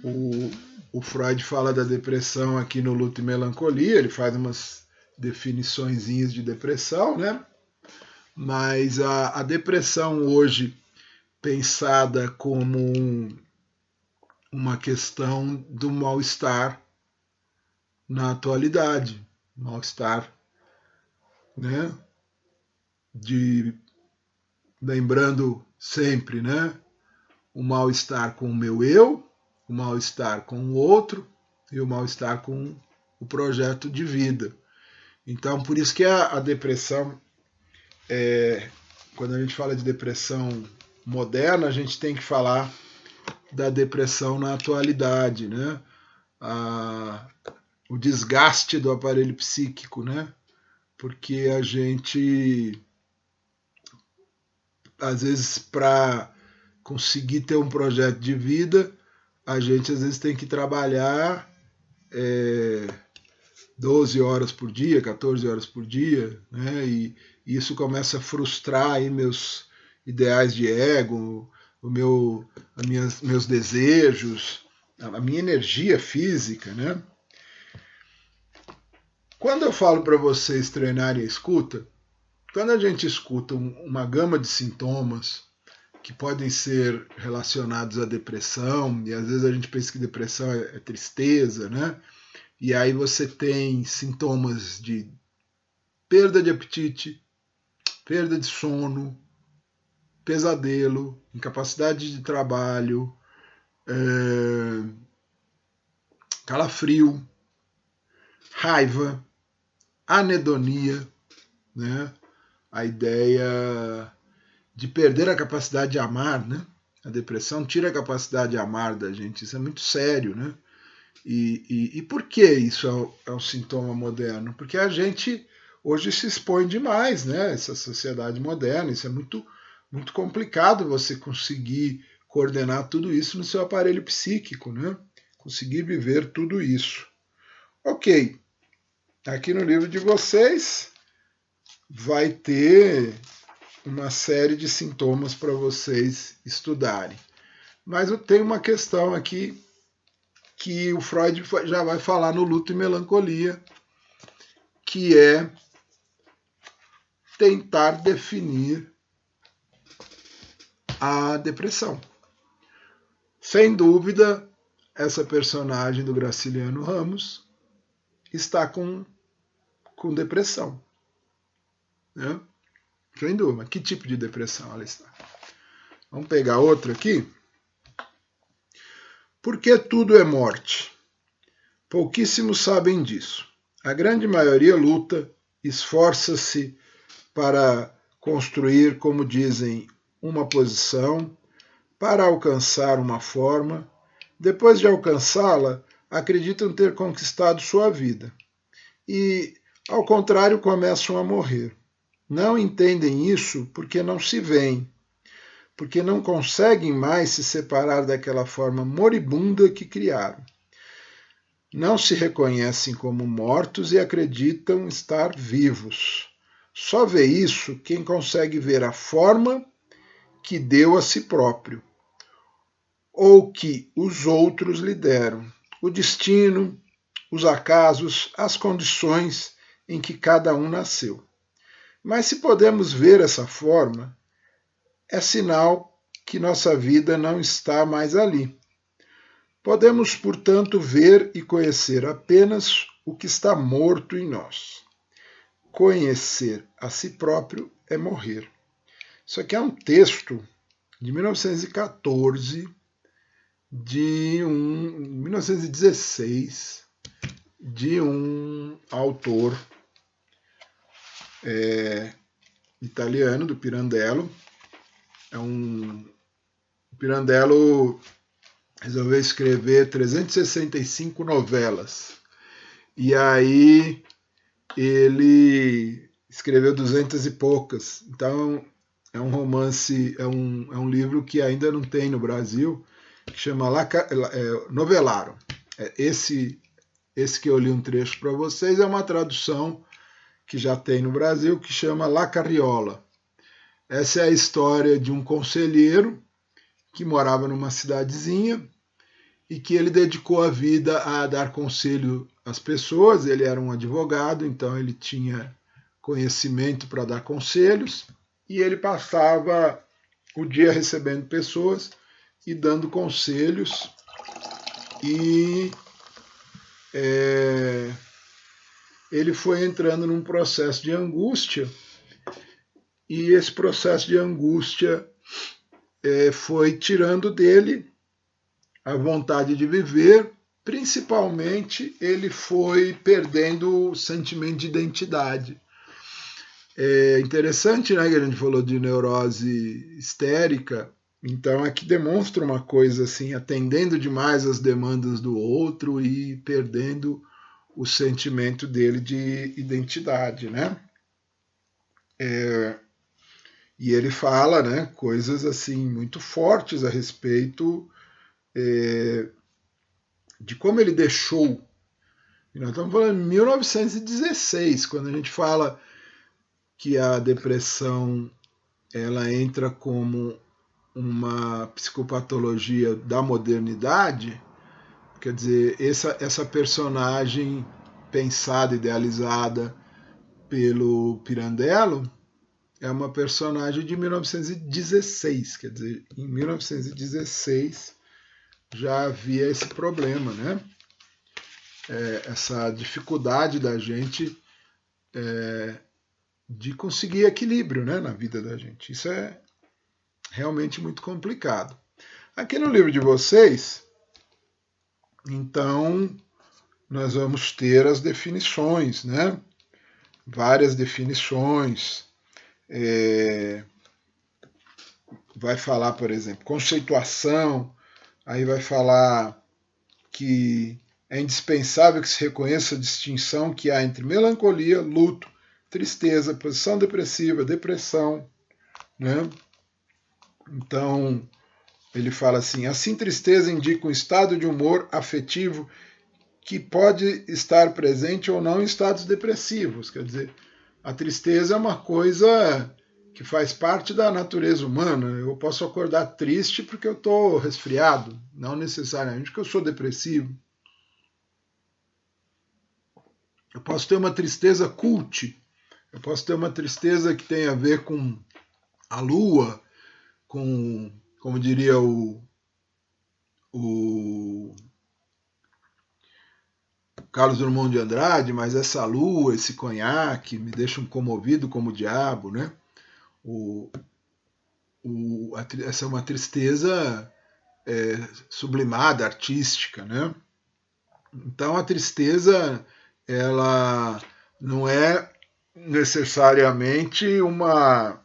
O, o Freud fala da depressão aqui no Luto e Melancolia, ele faz umas definições de depressão, né? Mas a, a depressão hoje pensada como um, uma questão do mal-estar na atualidade, mal-estar, né? De lembrando sempre, né? O mal-estar com o meu eu, o mal-estar com o outro e o mal-estar com o projeto de vida. Então, por isso que a, a depressão, é, quando a gente fala de depressão moderna, a gente tem que falar da depressão na atualidade, né? A, o desgaste do aparelho psíquico, né? Porque a gente, às vezes, para conseguir ter um projeto de vida, a gente às vezes tem que trabalhar é, 12 horas por dia, 14 horas por dia, né? E, isso começa a frustrar aí meus ideais de ego, o meu, minhas, meus desejos, a minha energia física, né? Quando eu falo para vocês treinarem a escuta, quando a gente escuta uma gama de sintomas que podem ser relacionados à depressão, e às vezes a gente pensa que depressão é, é tristeza, né? E aí você tem sintomas de perda de apetite, perda de sono, pesadelo, incapacidade de trabalho, é, calafrio, raiva, anedonia, né? a ideia de perder a capacidade de amar, né? A depressão tira a capacidade de amar da gente, isso é muito sério, né? E, e, e por que isso é é um, sintoma moderno? Porque a gente hoje se expõe demais, né? Essa sociedade moderna, isso é muito muito complicado você conseguir coordenar tudo isso no seu aparelho psíquico, né? Conseguir viver tudo isso. Ok, aqui no livro de vocês vai ter uma série de sintomas para vocês estudarem. Mas eu tenho uma questão aqui que o Freud já vai falar no Luto e Melancolia, que é tentar definir a depressão. Sem dúvida, essa personagem do Graciliano Ramos está com, com depressão. Né? Sem dúvida. Que tipo de depressão ela está? Vamos pegar outra aqui. Porque tudo é morte. Pouquíssimos sabem disso. A grande maioria luta, esforça-se para construir, como dizem, uma posição para alcançar uma forma, depois de alcançá-la, acreditam ter conquistado sua vida. E, ao contrário, começam a morrer. Não entendem isso porque não se veem, porque não conseguem mais se separar daquela forma moribunda que criaram. Não se reconhecem como mortos e acreditam estar vivos. Só vê isso quem consegue ver a forma que deu a si próprio, ou que os outros lhe deram, o destino, os acasos, as condições em que cada um nasceu. Mas se podemos ver essa forma, é sinal que nossa vida não está mais ali. Podemos, portanto, ver e conhecer apenas o que está morto em nós. Conhecer a si próprio é morrer. Isso aqui é um texto de 1914, de um 1916, de um autor é, italiano do Pirandello. É um o Pirandello resolveu escrever 365 novelas. E aí ele escreveu duzentas e poucas. Então é um romance, é um, é um livro que ainda não tem no Brasil, que chama La, é, Novelaram. É, esse, esse que eu li um trecho para vocês é uma tradução que já tem no Brasil, que chama La Carriola. Essa é a história de um conselheiro que morava numa cidadezinha e que ele dedicou a vida a dar conselho às pessoas. Ele era um advogado, então ele tinha conhecimento para dar conselhos e ele passava o dia recebendo pessoas e dando conselhos e é, ele foi entrando num processo de angústia e esse processo de angústia é, foi tirando dele a vontade de viver, principalmente ele foi perdendo o sentimento de identidade. É interessante, né, que a gente falou de neurose histérica, então aqui demonstra uma coisa assim, atendendo demais as demandas do outro e perdendo o sentimento dele de identidade, né? É, e ele fala, né, coisas assim muito fortes a respeito é, de como ele deixou. E nós estamos falando de 1916, quando a gente fala que a depressão ela entra como uma psicopatologia da modernidade, quer dizer, essa, essa personagem pensada, idealizada pelo Pirandello, é uma personagem de 1916, quer dizer, em 1916 já havia esse problema, né? É, essa dificuldade da gente é, de conseguir equilíbrio né, na vida da gente. Isso é realmente muito complicado. Aqui no livro de vocês, então, nós vamos ter as definições, né? Várias definições. É, vai falar, por exemplo, conceituação, Aí vai falar que é indispensável que se reconheça a distinção que há entre melancolia, luto, tristeza, posição depressiva, depressão, né? Então, ele fala assim: assim, tristeza indica um estado de humor afetivo que pode estar presente ou não em estados depressivos. Quer dizer, a tristeza é uma coisa que faz parte da natureza humana. Eu posso acordar triste porque eu estou resfriado, não necessariamente porque eu sou depressivo. Eu posso ter uma tristeza cult, eu posso ter uma tristeza que tem a ver com a lua, com, como diria o, o Carlos Drummond de Andrade, mas essa lua, esse conhaque me deixam comovido como o diabo, né? o, o, a, essa é uma tristeza é, sublimada, artística, né? Então a tristeza ela não é necessariamente uma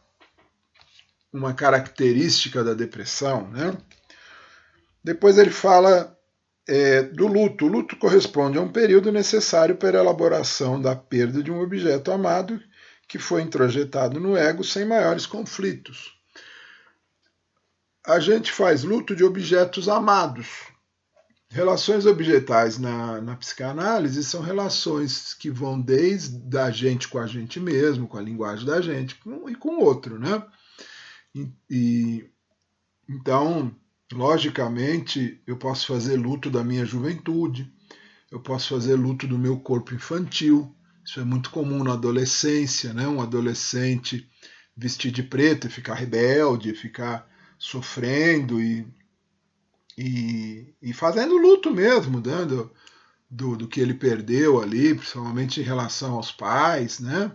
uma característica da depressão, né? Depois ele fala é, do luto. O luto corresponde a um período necessário para a elaboração da perda de um objeto amado que foi introjetado no ego sem maiores conflitos. A gente faz luto de objetos amados. Relações objetais na, na, psicanálise são relações que vão desde a gente com a gente mesmo, com a linguagem da gente com, e com o outro, né? E, e, então, logicamente, eu posso fazer luto da minha juventude, eu posso fazer luto do meu corpo infantil. Isso é muito comum na adolescência, né? Um adolescente vestir de preto e ficar rebelde, ficar sofrendo e e, e fazendo luto mesmo, dando do, do que ele perdeu ali, principalmente em relação aos pais, né?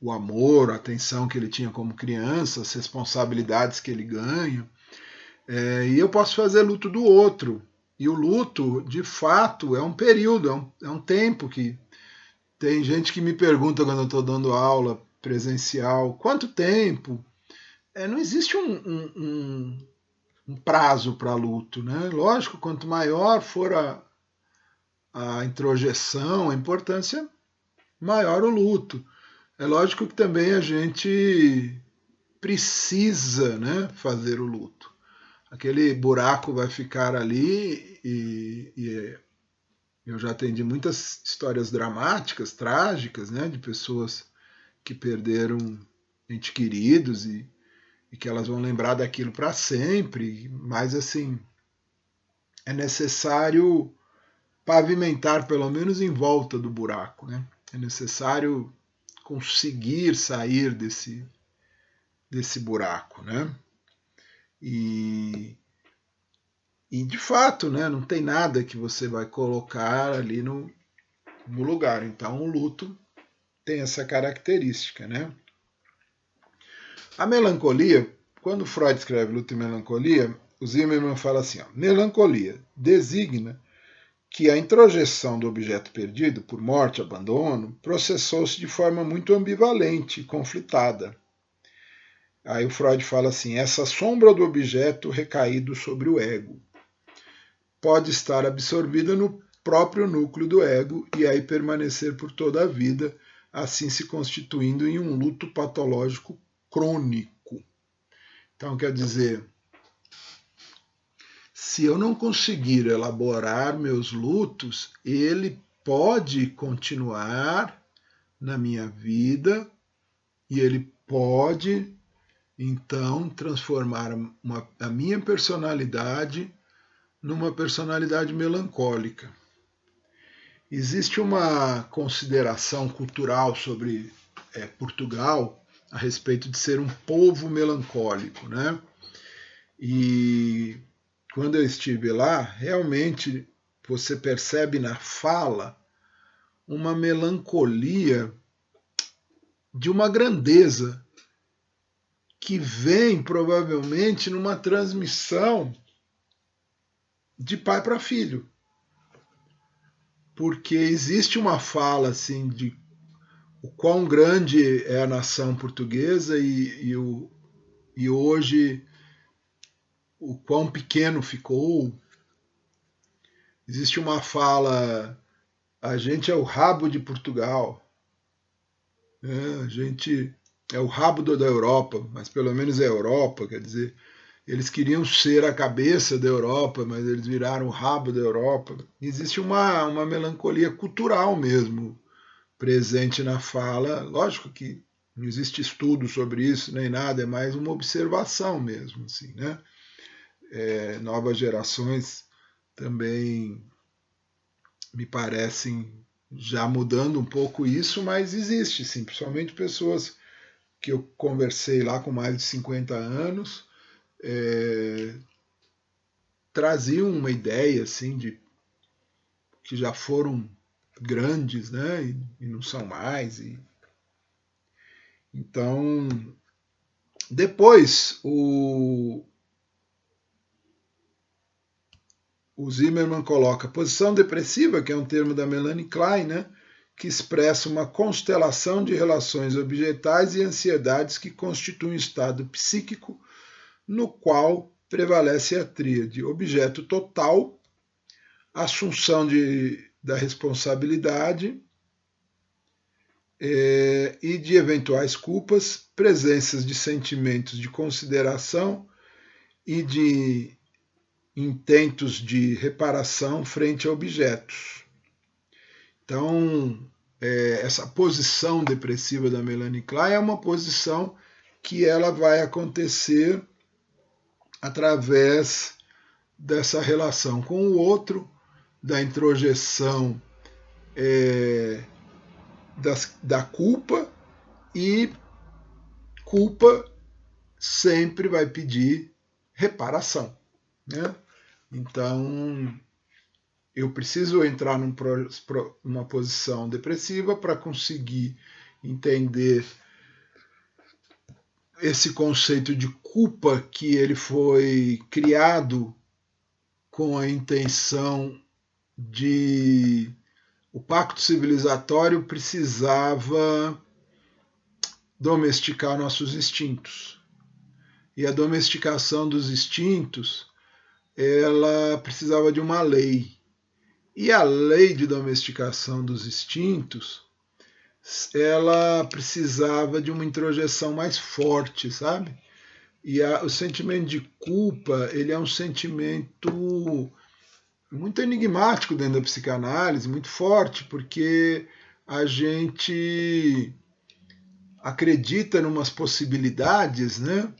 O amor, a atenção que ele tinha como criança, as responsabilidades que ele ganha. É, e eu posso fazer luto do outro. E o luto, de fato, é um período, é um, é um tempo que. Tem gente que me pergunta quando eu estou dando aula presencial, quanto tempo? É, não existe um, um, um um prazo para luto. Né? Lógico, quanto maior for a, a introjeção, a importância, maior o luto. É lógico que também a gente precisa né, fazer o luto. Aquele buraco vai ficar ali e, e eu já atendi muitas histórias dramáticas, trágicas, né, de pessoas que perderam entes queridos e e que elas vão lembrar daquilo para sempre, mas assim é necessário pavimentar pelo menos em volta do buraco, né? É necessário conseguir sair desse desse buraco, né? E e de fato, né, não tem nada que você vai colocar ali no, no lugar. Então, o luto tem essa característica, né? A melancolia, quando Freud escreve Luto e Melancolia, o Zimmermann fala assim: ó, melancolia designa que a introjeção do objeto perdido por morte, abandono, processou-se de forma muito ambivalente conflitada. Aí o Freud fala assim: essa sombra do objeto recaído sobre o ego pode estar absorvida no próprio núcleo do ego e aí permanecer por toda a vida, assim se constituindo em um luto patológico crônico. Então, quer dizer, se eu não conseguir elaborar meus lutos, ele pode continuar na minha vida e ele pode então transformar uma, a minha personalidade numa personalidade melancólica. Existe uma consideração cultural sobre é, Portugal a respeito de ser um povo melancólico, né? E quando eu estive lá, realmente você percebe na fala uma melancolia de uma grandeza que vem provavelmente numa transmissão de pai para filho. Porque existe uma fala assim de o quão grande é a nação portuguesa e, e, o, e hoje o quão pequeno ficou. Existe uma fala, a gente é o rabo de Portugal, é, a gente é o rabo da Europa, mas pelo menos é a Europa, quer dizer, eles queriam ser a cabeça da Europa, mas eles viraram o rabo da Europa. Existe uma, uma melancolia cultural mesmo presente na fala. Lógico que não existe estudo sobre isso nem nada, é mais uma observação mesmo, assim, né? É, novas gerações também me parecem já mudando um pouco isso, mas existe sim, principalmente pessoas que eu conversei lá com mais de 50 anos, é, traziam uma ideia assim de que já foram grandes, né? E, e não são mais. E... Então, depois o, o Zimmerman coloca posição depressiva, que é um termo da Melanie Klein, né? que expressa uma constelação de relações objetais e ansiedades que constituem um estado psíquico no qual prevalece a tríade objeto total, assunção de da responsabilidade é, e de eventuais culpas, presenças de sentimentos de consideração e de intentos de reparação frente a objetos. Então, é, essa posição depressiva da Melanie Klein é uma posição que ela vai acontecer através dessa relação com o outro, da introjeção é, das, da culpa e culpa sempre vai pedir reparação. Né? Então, eu preciso entrar num, numa posição depressiva para conseguir entender esse conceito de culpa que ele foi criado com a intenção de o pacto civilizatório precisava domesticar nossos instintos. E a domesticação dos instintos, ela precisava de uma lei. E a lei de domesticação dos instintos, ela precisava de uma introjeção mais forte, sabe? E a, o sentimento de culpa, ele é um sentimento muito enigmático dentro da psicanálise, muito forte, porque a gente acredita em umas possibilidades, né?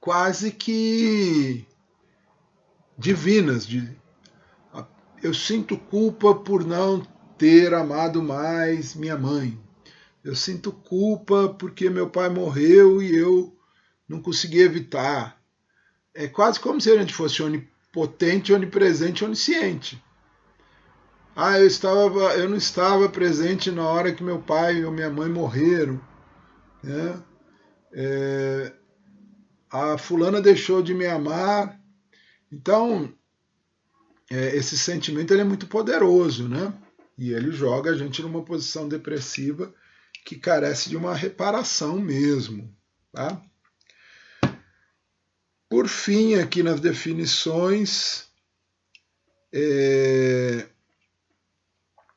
Quase que divinas. De, eu sinto culpa por não ter amado mais minha mãe. Eu sinto culpa porque meu pai morreu e eu não consegui evitar. É quase como se a gente fosse onipotente, onipresente, onisciente. Ah, eu, estava, eu não estava presente na hora que meu pai ou minha mãe morreram. Né? É, a fulana deixou de me amar. Então, é, esse sentimento ele é muito poderoso, né? E ele joga a gente numa posição depressiva que carece de uma reparação mesmo. Tá? Por fim, aqui nas definições, é,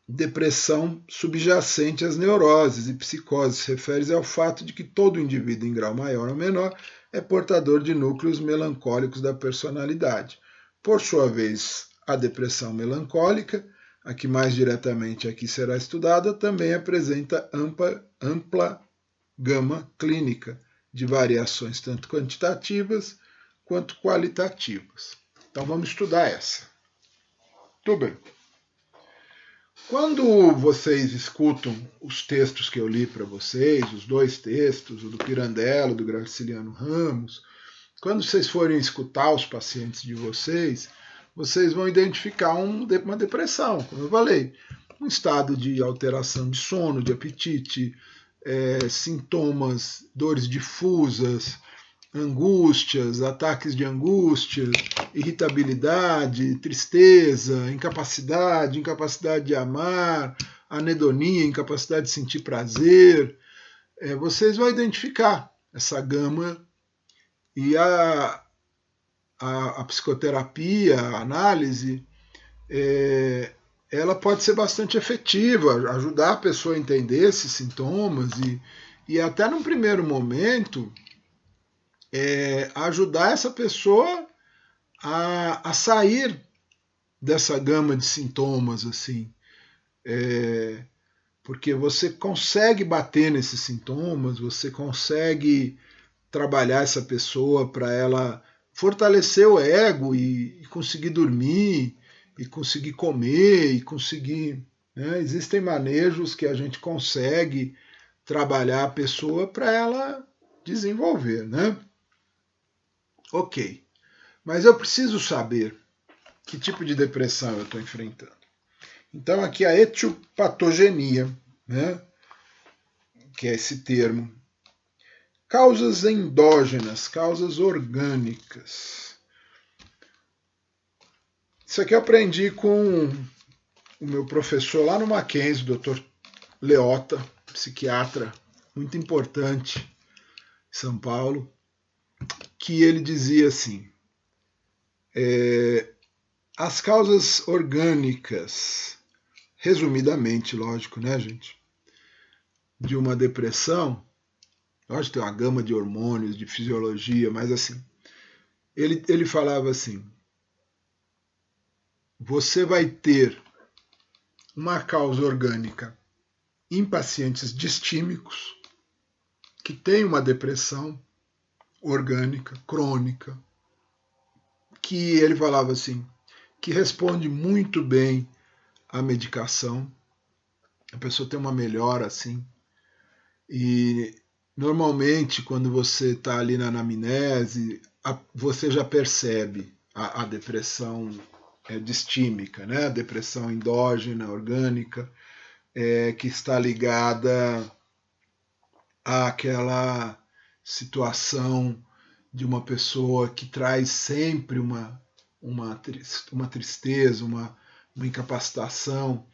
depressão subjacente às neuroses e psicoses refere-se ao fato de que todo indivíduo, em grau maior ou menor, é portador de núcleos melancólicos da personalidade. Por sua vez, a depressão melancólica, a que mais diretamente aqui será estudada, também apresenta ampla, ampla gama clínica de variações tanto quantitativas quanto qualitativas. Então vamos estudar essa. Tudo bem. Quando vocês escutam os textos que eu li para vocês, os dois textos, o do Pirandello, do Graciliano Ramos, quando vocês forem escutar os pacientes de vocês, vocês vão identificar um, uma depressão, como eu falei, um estado de alteração de sono, de apetite, é, sintomas, dores difusas, angústias, ataques de angústia, irritabilidade, tristeza, incapacidade, incapacidade de amar, anedonia, incapacidade de sentir prazer. É, vocês vão identificar essa gama e a, a, a psicoterapia, a análise, é, ela pode ser bastante efetiva, ajudar a pessoa a entender esses sintomas e, e até num primeiro momento é, ajudar essa pessoa a, a, sair dessa gama de sintomas, assim. É, porque você consegue bater nesses sintomas, você consegue trabalhar essa pessoa para ela fortalecer o ego e, e, conseguir dormir, e conseguir comer, e conseguir. Né? Existem manejos que a gente consegue trabalhar a pessoa para ela desenvolver, né? Ok, mas eu preciso saber que tipo de depressão eu estou enfrentando. Então, aqui a etiopatogenia, né? que é esse termo. Causas endógenas, causas orgânicas. Isso aqui eu aprendi com o meu professor lá no Mackenzie, o Dr. Leota, psiquiatra muito importante em São Paulo que ele dizia assim: é, as causas orgânicas, resumidamente, lógico, né, gente, de uma depressão, lógico, tem uma gama de hormônios, de fisiologia, mas assim, ele, ele falava assim: você vai ter uma causa orgânica em pacientes distímicos que têm uma depressão orgânica crônica, que ele falava assim, que responde muito bem à medicação. A pessoa tem uma melhora assim. E normalmente quando você está ali na anamnese, você já percebe a, a depressão é, distímica, né? a depressão endógena, orgânica, é, que está ligada àquela situação de uma pessoa que traz sempre uma, uma, uma tristeza, uma, uma incapacitação,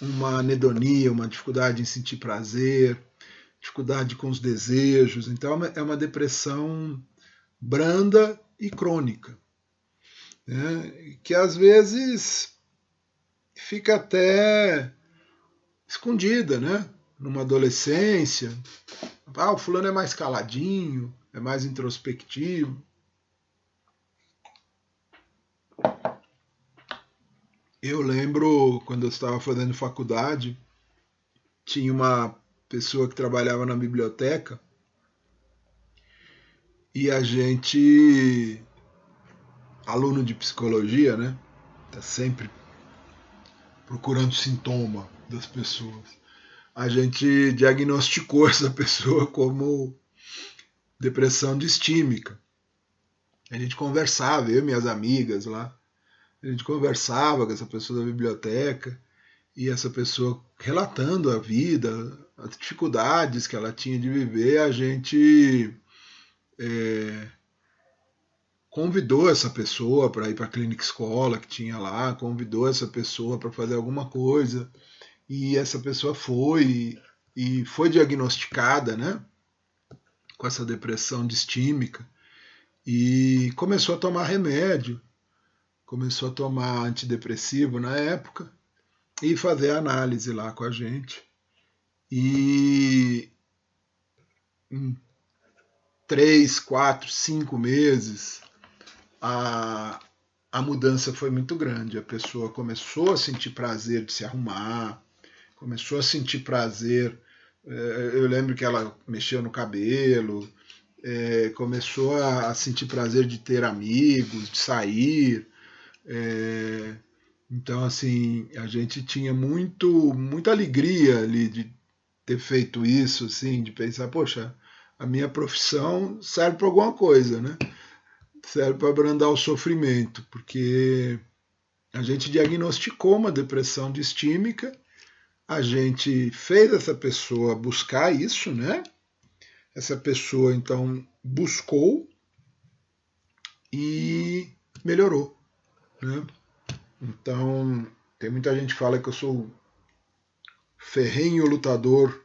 uma anedonia, uma dificuldade em sentir prazer, dificuldade com os desejos. Então é uma é depressão branda e crônica, né? que às vezes fica até escondida, né? Numa adolescência, ah, o fulano é mais caladinho, é mais introspectivo. Eu lembro quando eu estava fazendo faculdade, tinha uma pessoa que trabalhava na biblioteca e a gente, aluno de psicologia, né, tá sempre procurando sintoma das pessoas. A gente diagnosticou *laughs* essa pessoa como depressão distímica. A gente conversava, eu e minhas amigas lá, a gente conversava com essa pessoa da biblioteca e essa pessoa relatando a vida, as dificuldades que ela tinha de viver, a gente é, convidou essa pessoa para ir para a clínica escola que tinha lá, convidou essa pessoa para fazer alguma coisa e essa pessoa foi e foi diagnosticada, né, com essa depressão distímica e começou a tomar remédio, começou a tomar antidepressivo na época e fazer análise lá com a gente. E em três, quatro, cinco meses, a, a mudança foi muito grande. A pessoa começou a sentir prazer de se arrumar, começou a sentir prazer. É, eu lembro que ela mexeu no cabelo, é, começou a sentir prazer de ter amigos, de sair. É, então, assim, a gente tinha muito, muita alegria ali de ter feito isso, assim, de pensar, poxa, a minha profissão serve para alguma coisa, né? Serve para abrandar o sofrimento, porque a gente diagnosticou uma depressão distímica, a gente fez essa pessoa buscar isso, né? Essa pessoa então buscou e melhorou, né? Então, tem muita gente que fala que eu sou ferrenho lutador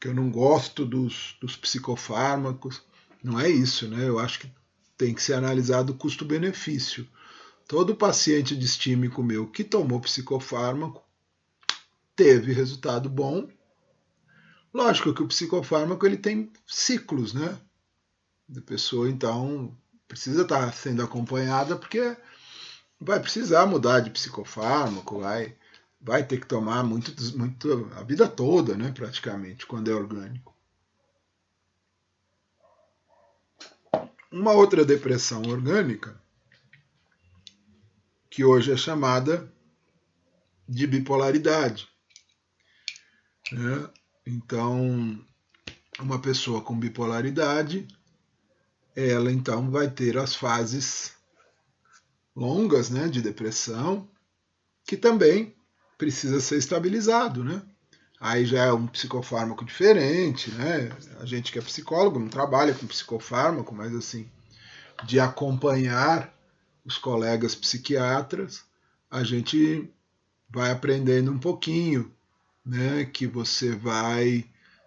que eu não gosto dos, dos psicofármacos. Não é isso, né? Eu acho que tem que ser analisado o custo-benefício. Todo paciente distímico meu que tomou psicofármaco teve resultado bom. Lógico que o psicofármaco ele tem ciclos, né? A pessoa então precisa estar sendo acompanhada porque vai precisar mudar de psicofármaco, vai vai ter que tomar muito, muito a vida toda, né, praticamente, quando é orgânico. Uma outra depressão orgânica, que hoje é chamada de bipolaridade. Né? Então, uma pessoa com bipolaridade, ela então vai ter as fases longas né, de depressão, que também precisa ser estabilizado, né? Aí já é um psicofármaco diferente, né? A gente que é psicólogo não trabalha com psicofármaco, mas assim, de acompanhar os colegas psiquiatras, a gente vai aprendendo um pouquinho, né? Que você vai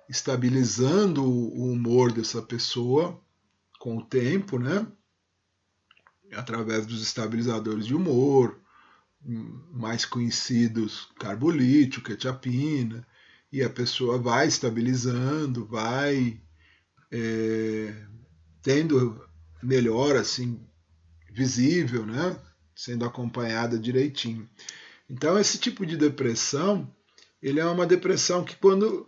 estabilizando o humor dessa pessoa com o tempo, né? Através dos estabilizadores de humor, mais conhecidos carbolítio, quetiapina, e a pessoa vai estabilizando, vai é, tendo melhor assim visível, né? Sendo acompanhada direitinho. Então, esse tipo de depressão, ele é uma depressão que quando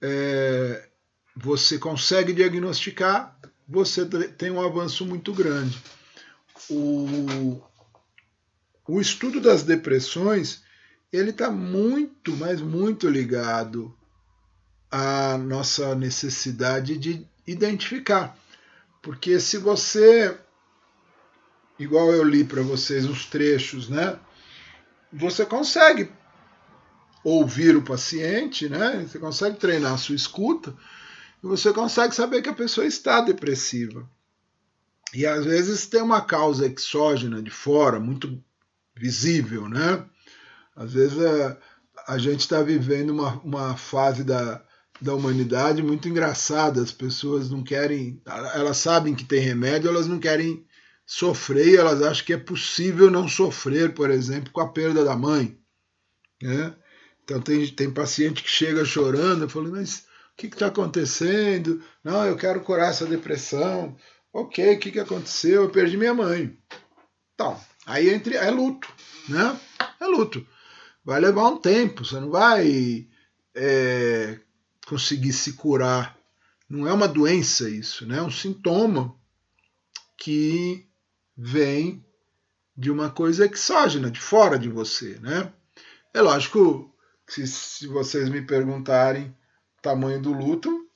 é, você consegue diagnosticar, você tem um avanço muito grande. O, o estudo das depressões, ele está muito, mas muito ligado à nossa necessidade de identificar. Porque se você, igual eu li para vocês os trechos, né? Você consegue ouvir o paciente, né? Você consegue treinar a sua escuta e você consegue saber que a pessoa está depressiva. E às vezes tem uma causa exógena de fora, muito visível, né? Às vezes a, a gente está vivendo uma, uma fase da, da humanidade muito engraçada. As pessoas não querem, elas sabem que tem remédio, elas não querem sofrer, elas acham que é possível não sofrer, por exemplo, com a perda da mãe. Né? Então tem, tem paciente que chega chorando, falando, mas o que está acontecendo? Não, eu quero curar essa depressão. Ok, o que, que aconteceu? Eu perdi minha mãe. Então, aí entre, é luto, né? É luto. Vai levar um tempo, você não vai é, conseguir se curar. Não é uma doença isso, né? É um sintoma que vem de uma coisa exógena, de fora de você, né? É lógico se, se vocês me perguntarem o tamanho do luto,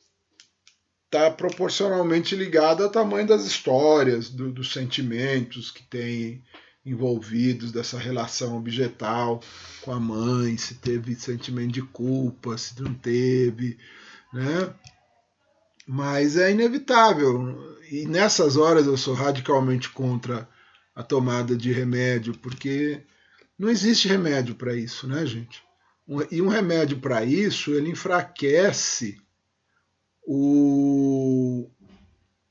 está proporcionalmente ligado ao tamanho das histórias, do, dos sentimentos que tem envolvidos dessa relação objetal com a mãe, se teve sentimento de culpa, se não teve, né? Mas é inevitável. E nessas horas eu sou radicalmente contra a tomada de remédio, porque não existe remédio para isso, né, gente? E um remédio para isso, ele enfraquece o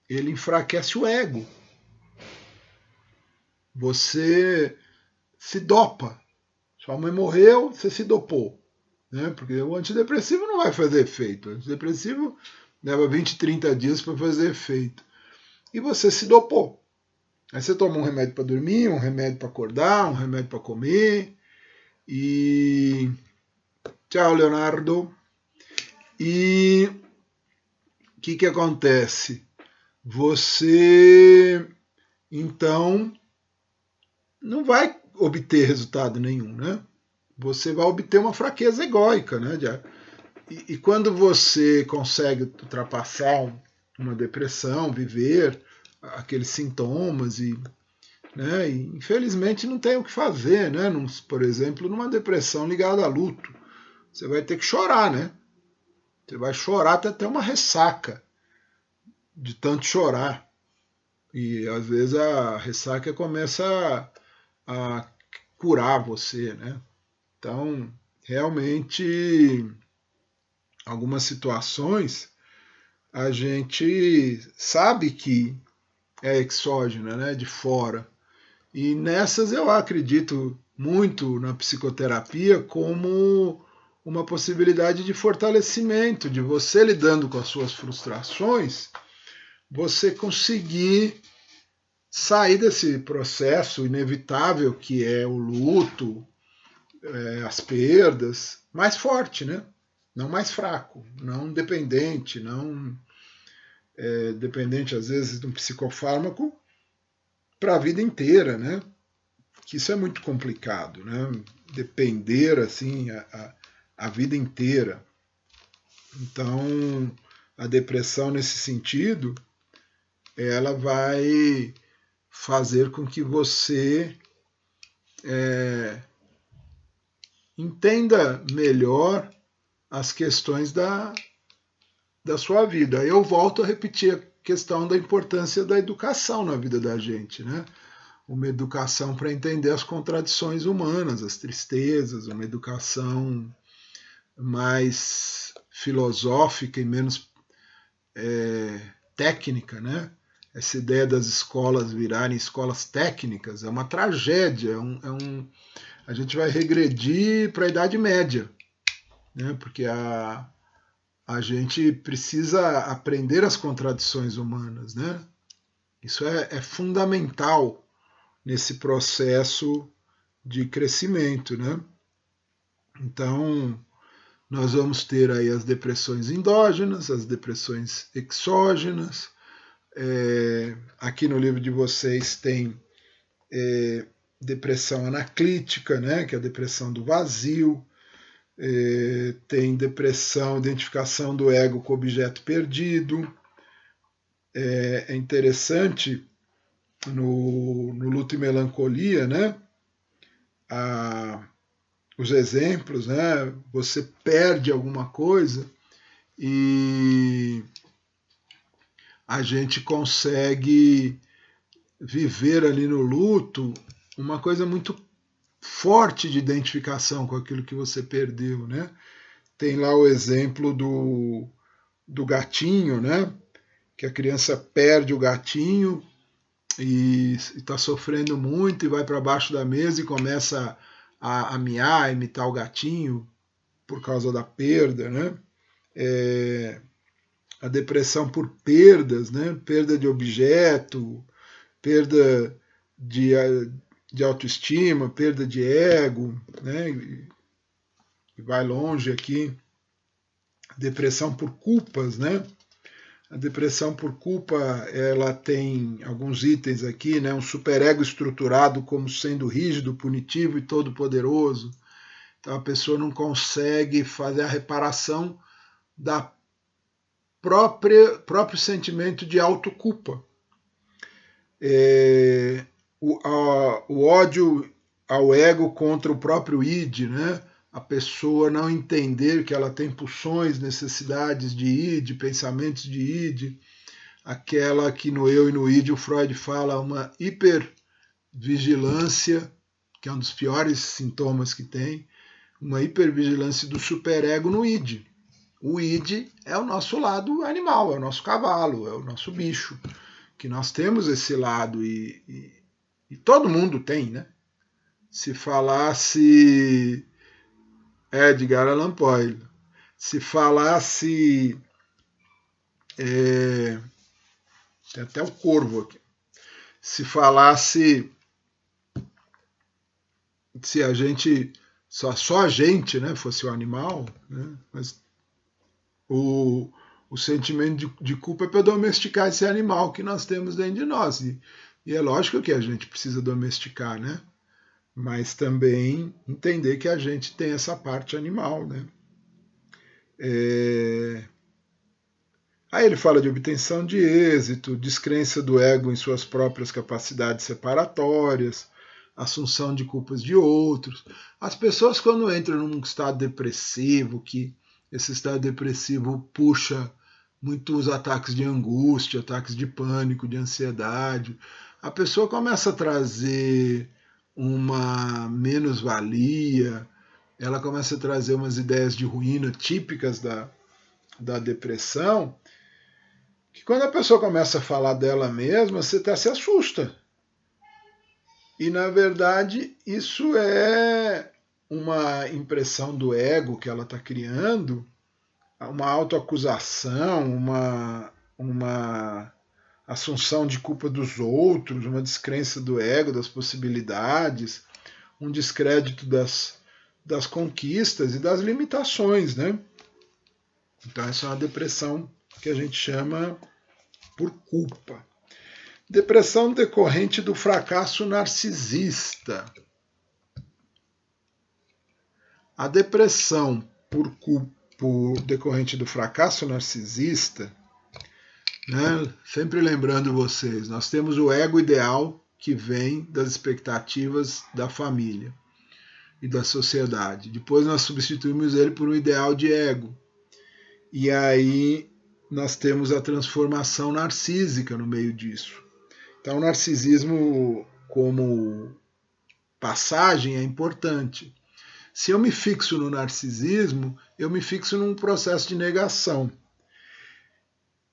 ele enfraquece o ego. Você se dopa. Sua mãe morreu, você se dopou. Né? Porque o antidepressivo não vai fazer efeito. O antidepressivo leva 20, 30 dias para fazer efeito. E você se dopou. Aí você toma um remédio para dormir, um remédio para acordar, um remédio para comer. E Tchau, Leonardo. E o que, que acontece? Você, então, não vai obter resultado nenhum, né? Você vai obter uma fraqueza egóica, né? E, e quando você consegue ultrapassar uma depressão, viver aqueles sintomas e né? E, infelizmente não tem o que fazer, né? Num, por exemplo, numa depressão ligada a luto você vai ter que chorar, né? Você vai chorar até ter uma ressaca de tanto chorar. E às vezes a ressaca começa a, a curar você, né? Então, realmente, algumas situações a gente sabe que é exógena, né, de fora. E nessas eu acredito muito na psicoterapia como uma possibilidade de fortalecimento, de você lidando com as suas frustrações, você conseguir sair desse processo inevitável que é o luto, é, as perdas, mais forte, né? Não mais fraco, não dependente, não é, dependente às vezes de um psicofármaco para a vida inteira, né? Que isso é muito complicado, né? Depender assim a, a a vida inteira. Então, a depressão nesse sentido, ela vai fazer com que você é, entenda melhor as questões da, da sua vida. Eu volto a repetir a questão da importância da educação na vida da gente, né? Uma educação para entender as contradições humanas, as tristezas, uma educação mais filosófica e menos é, técnica, né? Essa ideia das escolas virarem escolas técnicas é uma tragédia, é um, é um a gente vai regredir para a Idade Média, né? porque a, a gente precisa aprender as contradições humanas. Né? Isso é, é fundamental nesse processo de crescimento, né? Então, nós vamos ter aí as depressões endógenas, as depressões exógenas. É, aqui no livro de vocês tem é, depressão anaclítica, né, que é a depressão do vazio. É, tem depressão, identificação do ego com objeto perdido. É, é interessante no, no Luto e Melancolia, né? A, os exemplos, né? Você perde alguma coisa e a gente consegue viver ali no luto uma coisa muito forte de identificação com aquilo que você perdeu, né? Tem lá o exemplo do, do gatinho, né? Que a criança perde o gatinho e está sofrendo muito e vai para baixo da mesa e começa a, a miar, imitar o gatinho por causa da perda, né? É, a depressão por perdas, né? Perda de objeto, perda de, de autoestima, perda de ego, né? E vai longe aqui. Depressão por culpas, né? A depressão por culpa, ela tem alguns itens aqui, né? Um superego estruturado como sendo rígido, punitivo e todo poderoso. Então a pessoa não consegue fazer a reparação da própria próprio sentimento de autoculpa. É, o, a, o ódio ao ego contra o próprio id, né? A pessoa não entender que ela tem pulsões, necessidades de id, pensamentos de id, aquela que no eu e no id o Freud fala uma hipervigilância, que é um dos piores sintomas que tem, uma hipervigilância do superego no id. O id é o nosso lado animal, é o nosso cavalo, é o nosso bicho, que nós temos esse lado e, e, e todo mundo tem, né? Se falasse Edgar Allan Poe. Se falasse. É, tem até o corvo aqui. Se falasse. Se a gente. Só, só a gente né, fosse o animal, né, mas o, o sentimento de, de culpa é para domesticar esse animal que nós temos dentro de nós. E, e é lógico que a gente precisa domesticar, né? Mas também entender que a gente tem essa parte animal, né? É... Aí ele fala de obtenção de êxito, descrença do ego em suas próprias capacidades separatórias, assunção de culpas de outros. As pessoas, quando entram num estado depressivo, que esse estado depressivo puxa muitos ataques de angústia, ataques de pânico, de ansiedade, a pessoa começa a trazer uma menos-valia, ela começa a trazer umas ideias de ruína típicas da, da depressão, que quando a pessoa começa a falar dela mesma, você até se assusta. E na verdade, isso é uma impressão do ego que ela está criando, uma autoacusação, uma, uma assunção de culpa dos outros, uma descrença do ego, das possibilidades, um descrédito das, das conquistas e das limitações, né? Então essa é uma depressão que a gente chama por culpa. Depressão decorrente do fracasso narcisista. A depressão por, culpa, por decorrente do fracasso narcisista né? Sempre lembrando vocês, nós temos o ego ideal que vem das expectativas da família e da sociedade. Depois nós substituímos ele por um ideal de ego. E aí nós temos a transformação narcísica no meio disso. Então, o narcisismo como passagem é importante. Se eu me fixo no narcisismo, eu me fixo num processo de negação.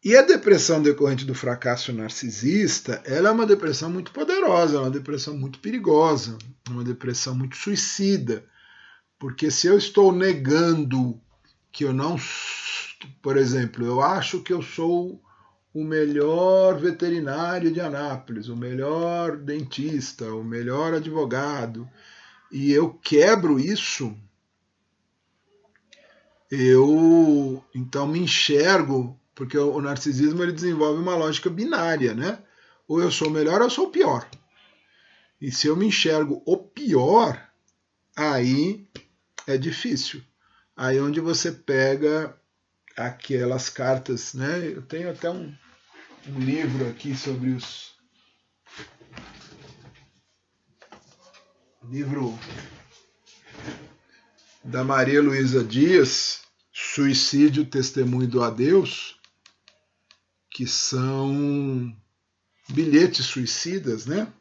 E a depressão decorrente do fracasso narcisista, ela é uma depressão muito poderosa, é uma depressão muito perigosa, uma depressão muito suicida. Porque se eu estou negando que eu não, por exemplo, eu acho que eu sou o melhor veterinário de Anápolis, o melhor dentista, o melhor advogado, e eu quebro isso, eu então me enxergo, porque o narcisismo ele desenvolve uma lógica binária, né? Ou eu sou o melhor ou eu sou o pior. E se eu me enxergo o pior, aí é difícil. Aí é onde você pega aquelas cartas, né? Eu tenho até um, um livro aqui sobre os livro da Maria Luísa Dias, Suicídio, Testemunho do Adeus, que são bilhetes suicidas, né?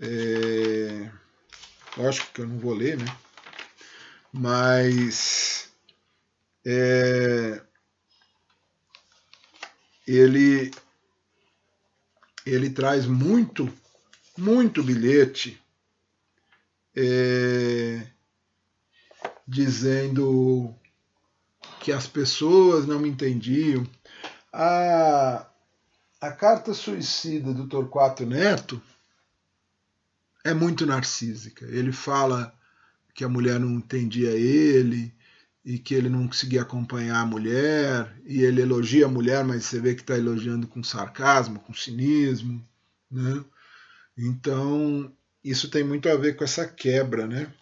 É... Lógico que eu não vou ler, né? Mas é... ele ele traz muito, muito bilhete é... dizendo que as pessoas não me entendiam. A, a carta suicida do Torquato Neto é muito narcísica. Ele fala que a mulher não entendia ele e que ele não conseguia acompanhar a mulher, e ele elogia a mulher, mas você vê que está elogiando com sarcasmo, com cinismo, né? Então, isso tem muito a ver com essa quebra, né?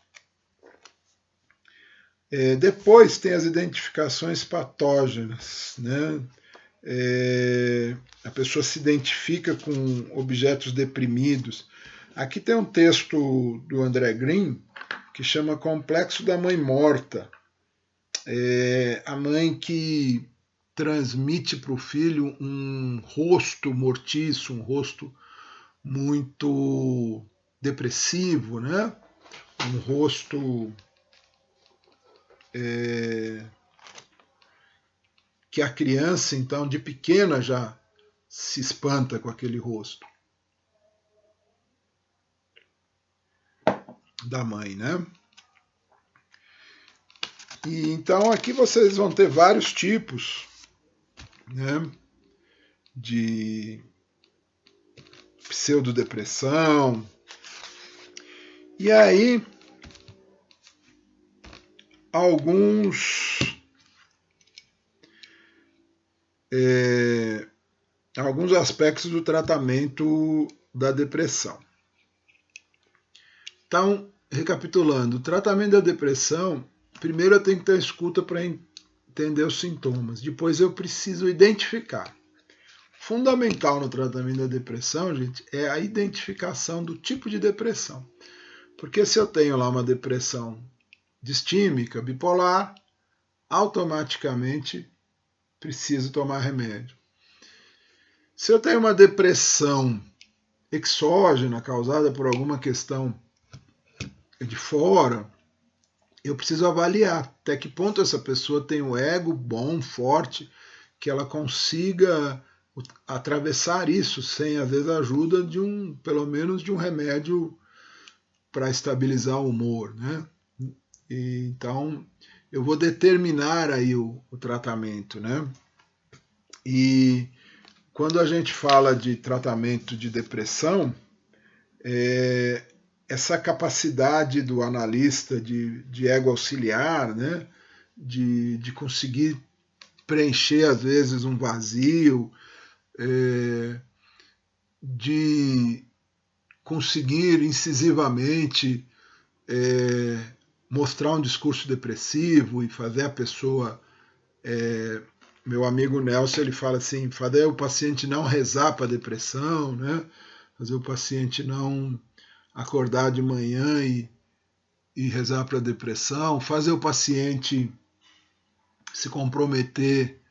É, depois tem as identificações patógenas, né? É, a pessoa se identifica com objetos deprimidos. Aqui tem um texto do André Green que chama Complexo da Mãe Morta. É a mãe que transmite para o filho um rosto mortiço, um rosto muito depressivo, né? um rosto é, que a criança, então, de pequena já se espanta com aquele rosto. da mãe, né? E então aqui vocês vão ter vários tipos, né? De pseudodepressão. E aí alguns é, alguns aspectos do tratamento da depressão. Então, recapitulando, o tratamento da depressão, primeiro eu tenho que ter escuta para entender os sintomas, depois eu preciso identificar. Fundamental no tratamento da depressão, gente, é a identificação do tipo de depressão. Porque se eu tenho lá uma depressão distímica, bipolar, automaticamente preciso tomar remédio. Se eu tenho uma depressão exógena causada por alguma questão de fora, eu preciso avaliar até que ponto essa pessoa tem um ego bom, forte, que ela consiga atravessar isso sem às vezes a ajuda de um, pelo menos de um remédio para estabilizar o humor, né? E, então eu vou determinar aí o, o tratamento, né? E quando a gente fala de tratamento de depressão, é, essa capacidade do analista de, de ego auxiliar, né? de, de conseguir preencher, às vezes, um vazio, é, de conseguir incisivamente é, mostrar um discurso depressivo e fazer a pessoa. É, meu amigo Nelson ele fala assim, fazer o paciente não rezar para a depressão, né? fazer o paciente não acordar de manhã e, e rezar para a depressão, fazer o paciente se comprometer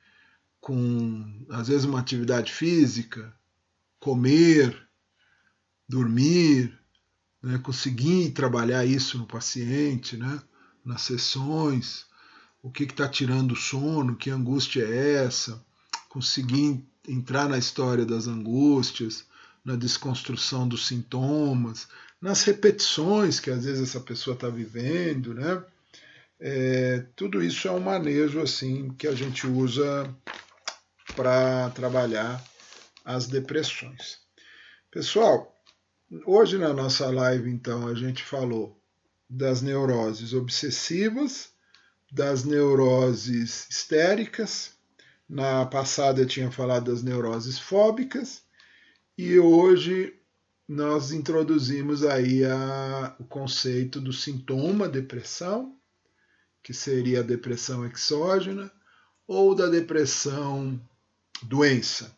com, às vezes, uma atividade física, comer, dormir, né, conseguir trabalhar isso no paciente, né, nas sessões, o que está tirando o sono, que angústia é essa, conseguir entrar na história das angústias, na desconstrução dos sintomas, nas repetições que às vezes essa pessoa está vivendo, né? É, tudo isso é um manejo assim que a gente usa para trabalhar as depressões. Pessoal, hoje na nossa live, então, a gente falou das neuroses obsessivas, das neuroses histéricas. Na passada eu tinha falado das neuroses fóbicas e hoje nós introduzimos aí a, o conceito do sintoma depressão, que seria a depressão exógena, ou da depressão doença,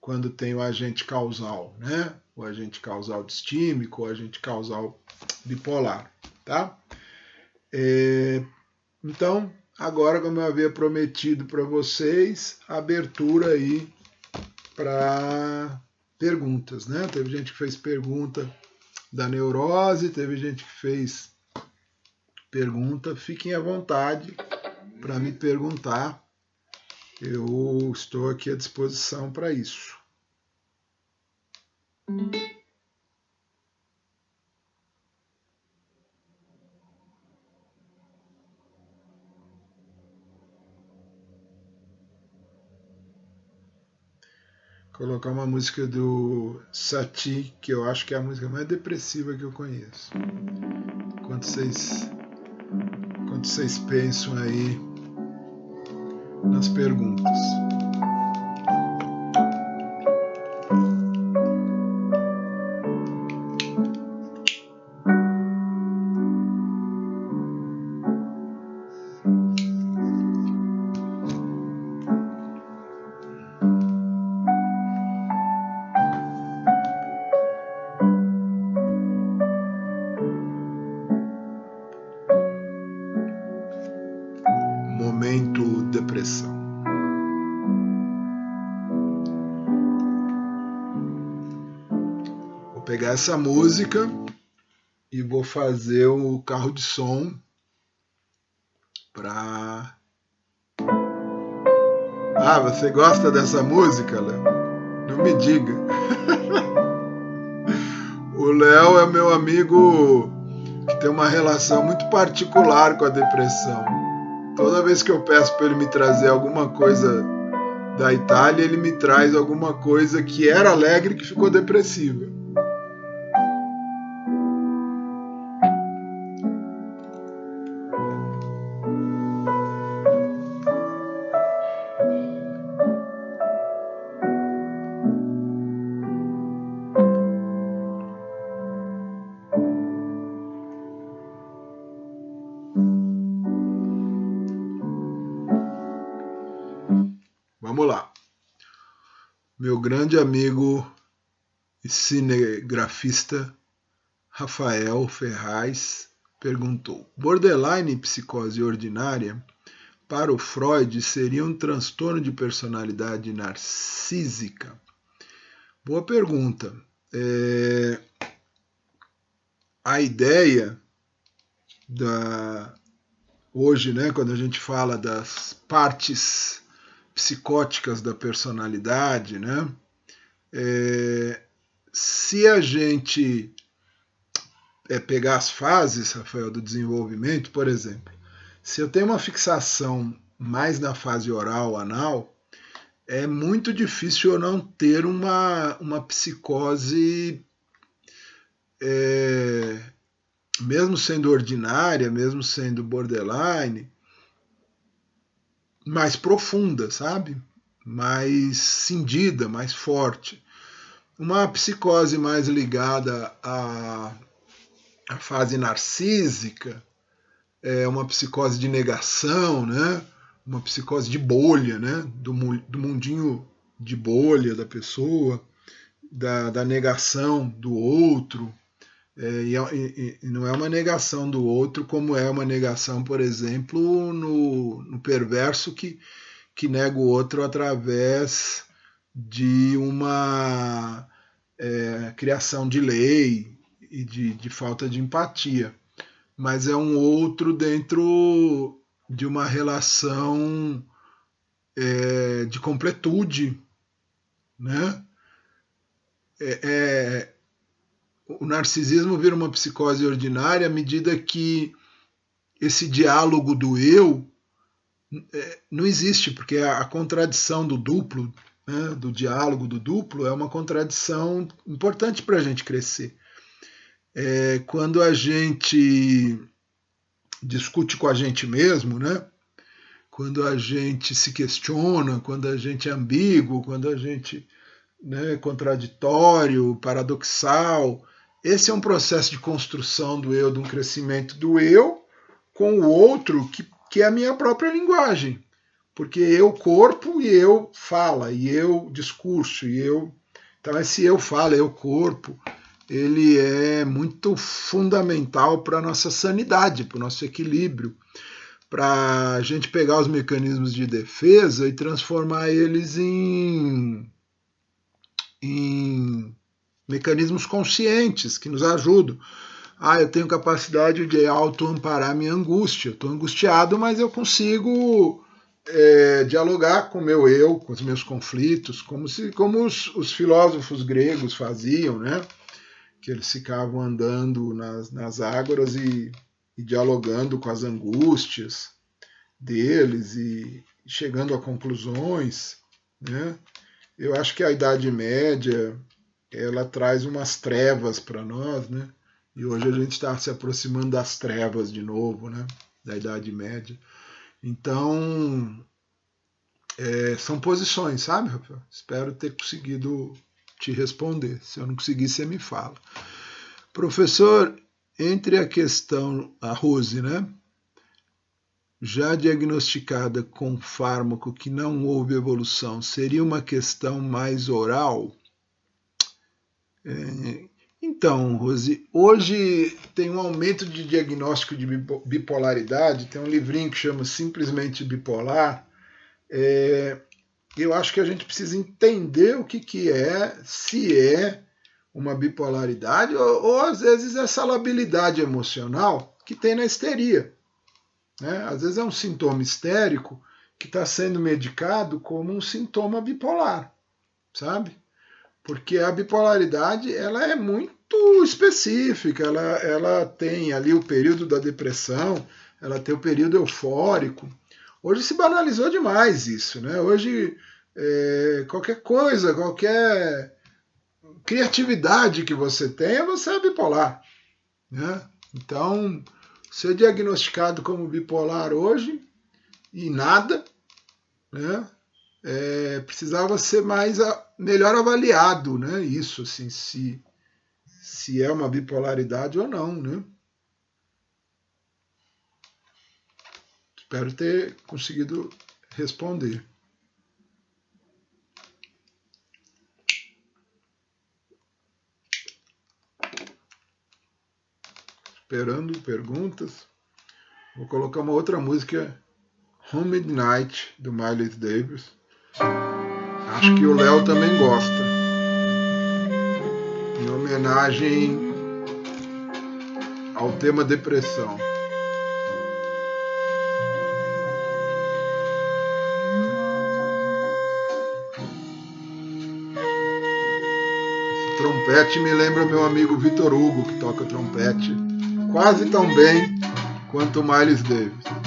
quando tem o agente causal, né? O agente causal distímico, o agente causal bipolar, tá? É, então, agora, como eu havia prometido para vocês, abertura aí para perguntas, né? Teve gente que fez pergunta da neurose, teve gente que fez pergunta. Fiquem à vontade para me perguntar. Eu estou aqui à disposição para isso. Colocar uma música do Sati, que eu acho que é a música mais depressiva que eu conheço. Quando vocês, quando vocês pensam aí nas perguntas. Essa música e vou fazer o carro de som para. Ah, você gosta dessa música, Léo? Não me diga. *laughs* o Léo é meu amigo que tem uma relação muito particular com a depressão. Toda vez que eu peço para ele me trazer alguma coisa da Itália, ele me traz alguma coisa que era alegre que ficou depressiva. Grande amigo e cinegrafista Rafael Ferraz perguntou: borderline e psicose ordinária para o Freud seria um transtorno de personalidade narcísica? Boa pergunta. É... A ideia da hoje, né, quando a gente fala das partes psicóticas da personalidade, né? É, se a gente é, pegar as fases, Rafael, do desenvolvimento, por exemplo, se eu tenho uma fixação mais na fase oral, anal, é muito difícil eu não ter uma, uma psicose, é, mesmo sendo ordinária, mesmo sendo borderline, mais profunda, sabe? Mais cindida, mais forte. Uma psicose mais ligada à, à fase narcísica, é uma psicose de negação, né? Uma psicose de bolha, né? Do, do mundinho de bolha da pessoa, da, da negação do outro, é, e, e, não é uma negação do outro, como é uma negação, por exemplo, no, no perverso que, que nega o outro através de uma é, criação de lei e de, de falta de empatia. Mas é um outro dentro de uma relação é, de completude, né? É, é, o narcisismo vira uma psicose ordinária à medida que esse diálogo do eu é, não existe, porque a, contradição do duplo, né, do diálogo do duplo, é uma contradição importante para a gente crescer. É, quando a gente discute com a gente mesmo, né? quando a gente se questiona, quando a gente é ambíguo, quando a gente né, é contraditório, paradoxal, esse é um processo de construção do eu, de um crescimento do eu com o outro, que, que é a minha própria linguagem. Porque eu corpo e eu fala, e eu discurso, e eu. Então, esse eu fala, eu corpo, ele é muito fundamental para a nossa sanidade, para o nosso equilíbrio, para a gente pegar os mecanismos de defesa e transformar eles em, em mecanismos conscientes que nos ajudam. Ah, eu tenho capacidade de auto-amparar minha angústia. Estou angustiado, mas eu consigo é, dialogar com o meu eu, com os meus conflitos, como, se, como os, os filósofos gregos faziam, né? que eles ficavam andando nas, nas águas e, e dialogando com as angústias deles e chegando a conclusões, né? Eu acho que a Idade Média ela traz umas trevas para nós, né? E hoje a gente está se aproximando das trevas de novo, né? Da Idade Média. Então, é, são posições, sabe, Rafael? Espero ter conseguido te responder. Se eu não conseguir, você me fala. Professor, entre a questão, a Rose, né? Já diagnosticada com fármaco que não houve evolução, seria uma questão mais oral? É, então, Rose, hoje tem um aumento de diagnóstico de bipolaridade, tem um livrinho que chama Simplesmente Bipolar. É, eu acho que a gente precisa entender o que, que é, se é uma bipolaridade, ou, ou às vezes essa labilidade emocional que tem na histeria. Né? Às vezes é um sintoma histérico que está sendo medicado como um sintoma bipolar, sabe? Porque a bipolaridade ela é muito específica, ela, ela tem ali o período da depressão, ela tem o período eufórico, Hoje se banalizou demais isso, né? Hoje é, qualquer coisa, qualquer criatividade que você tenha, você é bipolar, né? Então, ser diagnosticado como bipolar hoje e nada, né? É, precisava ser mais melhor avaliado, né? Isso, assim, se se é uma bipolaridade ou não, né? Espero ter conseguido responder. Esperando perguntas. Vou colocar uma outra música, Home Midnight, do Miles Davis. Acho que o Léo também gosta. Em homenagem ao tema depressão. trompete me lembra meu amigo Vitor Hugo, que toca trompete quase tão bem quanto Miles Davis.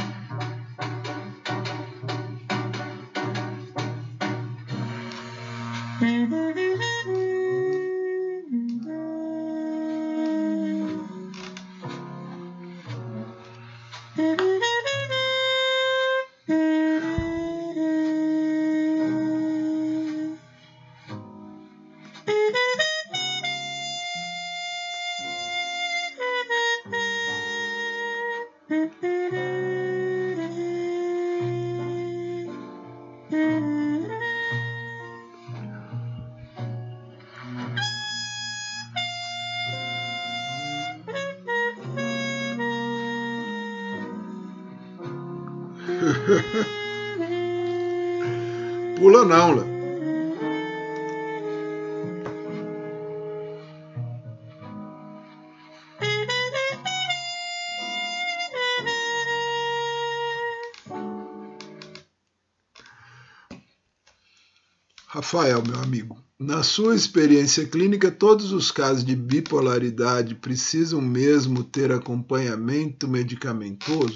Rafael, meu amigo, na sua experiência clínica, todos os casos de bipolaridade precisam mesmo ter acompanhamento medicamentoso?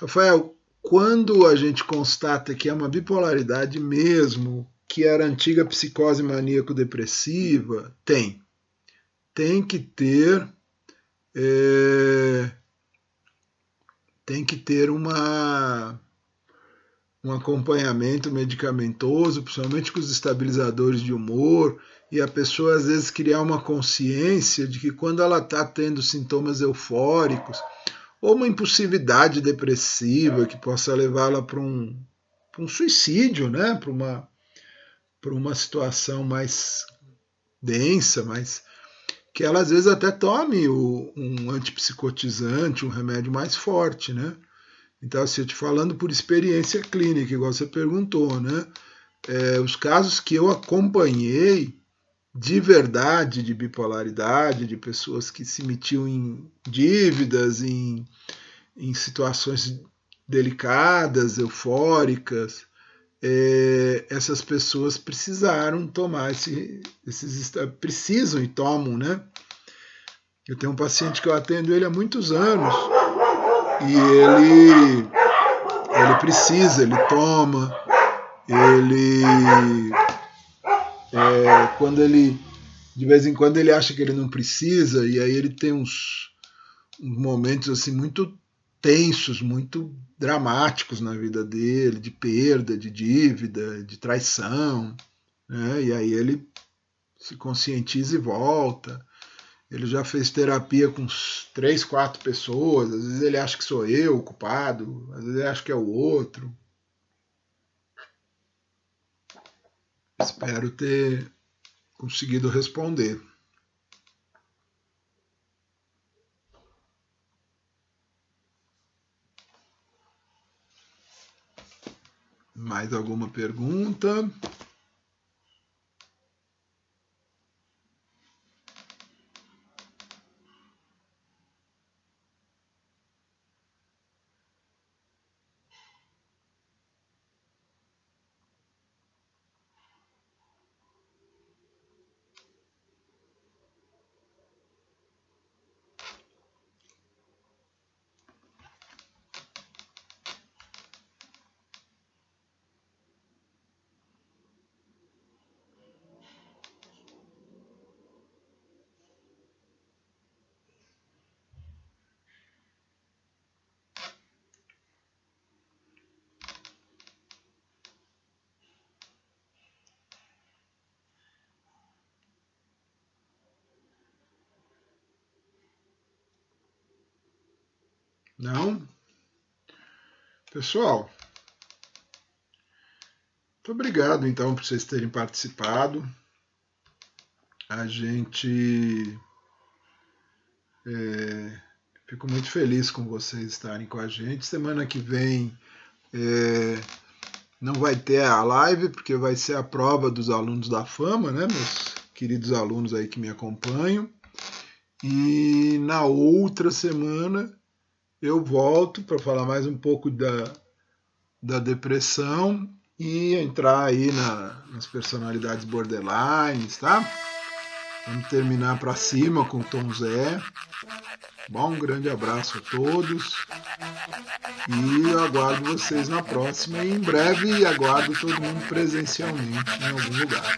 Rafael, quando a gente constata que é uma bipolaridade mesmo, que era antiga psicose maníaco-depressiva, tem. Tem que ter. É, tem que ter uma, um acompanhamento medicamentoso, principalmente com os estabilizadores de humor, e a pessoa às vezes criar uma consciência de que quando ela está tendo sintomas eufóricos, ou uma impulsividade depressiva que possa levá-la para um, um suicídio, né? para uma, uma situação mais densa, mais que ela às vezes até tome o, um antipsicotizante, um remédio mais forte, né? Então, assim, eu te falando por experiência clínica, igual você perguntou, né? É, os casos que eu acompanhei de verdade de bipolaridade, de pessoas que se metiam em dívidas, em, em situações delicadas, eufóricas, é, essas pessoas precisaram tomar esse, esses precisam e tomam, né? Eu tenho um paciente que eu atendo ele há muitos anos e ele ele precisa, ele toma, ele é, quando ele, de vez em quando, ele acha que ele não precisa, e aí ele tem uns, uns momentos assim muito tensos, muito dramáticos na vida dele, de perda, de dívida, de traição, né? e aí ele se conscientiza e volta. Ele já fez terapia com três, quatro pessoas, às vezes ele acha que sou eu o culpado, às vezes ele acha que é o outro. Espero ter conseguido responder. Mais alguma pergunta? Não? Pessoal, muito obrigado então por vocês terem participado. A gente. É, fico muito feliz com vocês estarem com a gente. Semana que vem é, não vai ter a live, porque vai ser a prova dos alunos da fama, né, meus queridos alunos aí que me acompanham. E na outra semana eu volto para falar mais um pouco da, da depressão e entrar aí na, nas personalidades borderlines, tá? Vamos terminar para cima com o Tom Zé. Bom, um grande abraço a todos e aguardo vocês na próxima e em breve aguardo todo mundo presencialmente em algum lugar.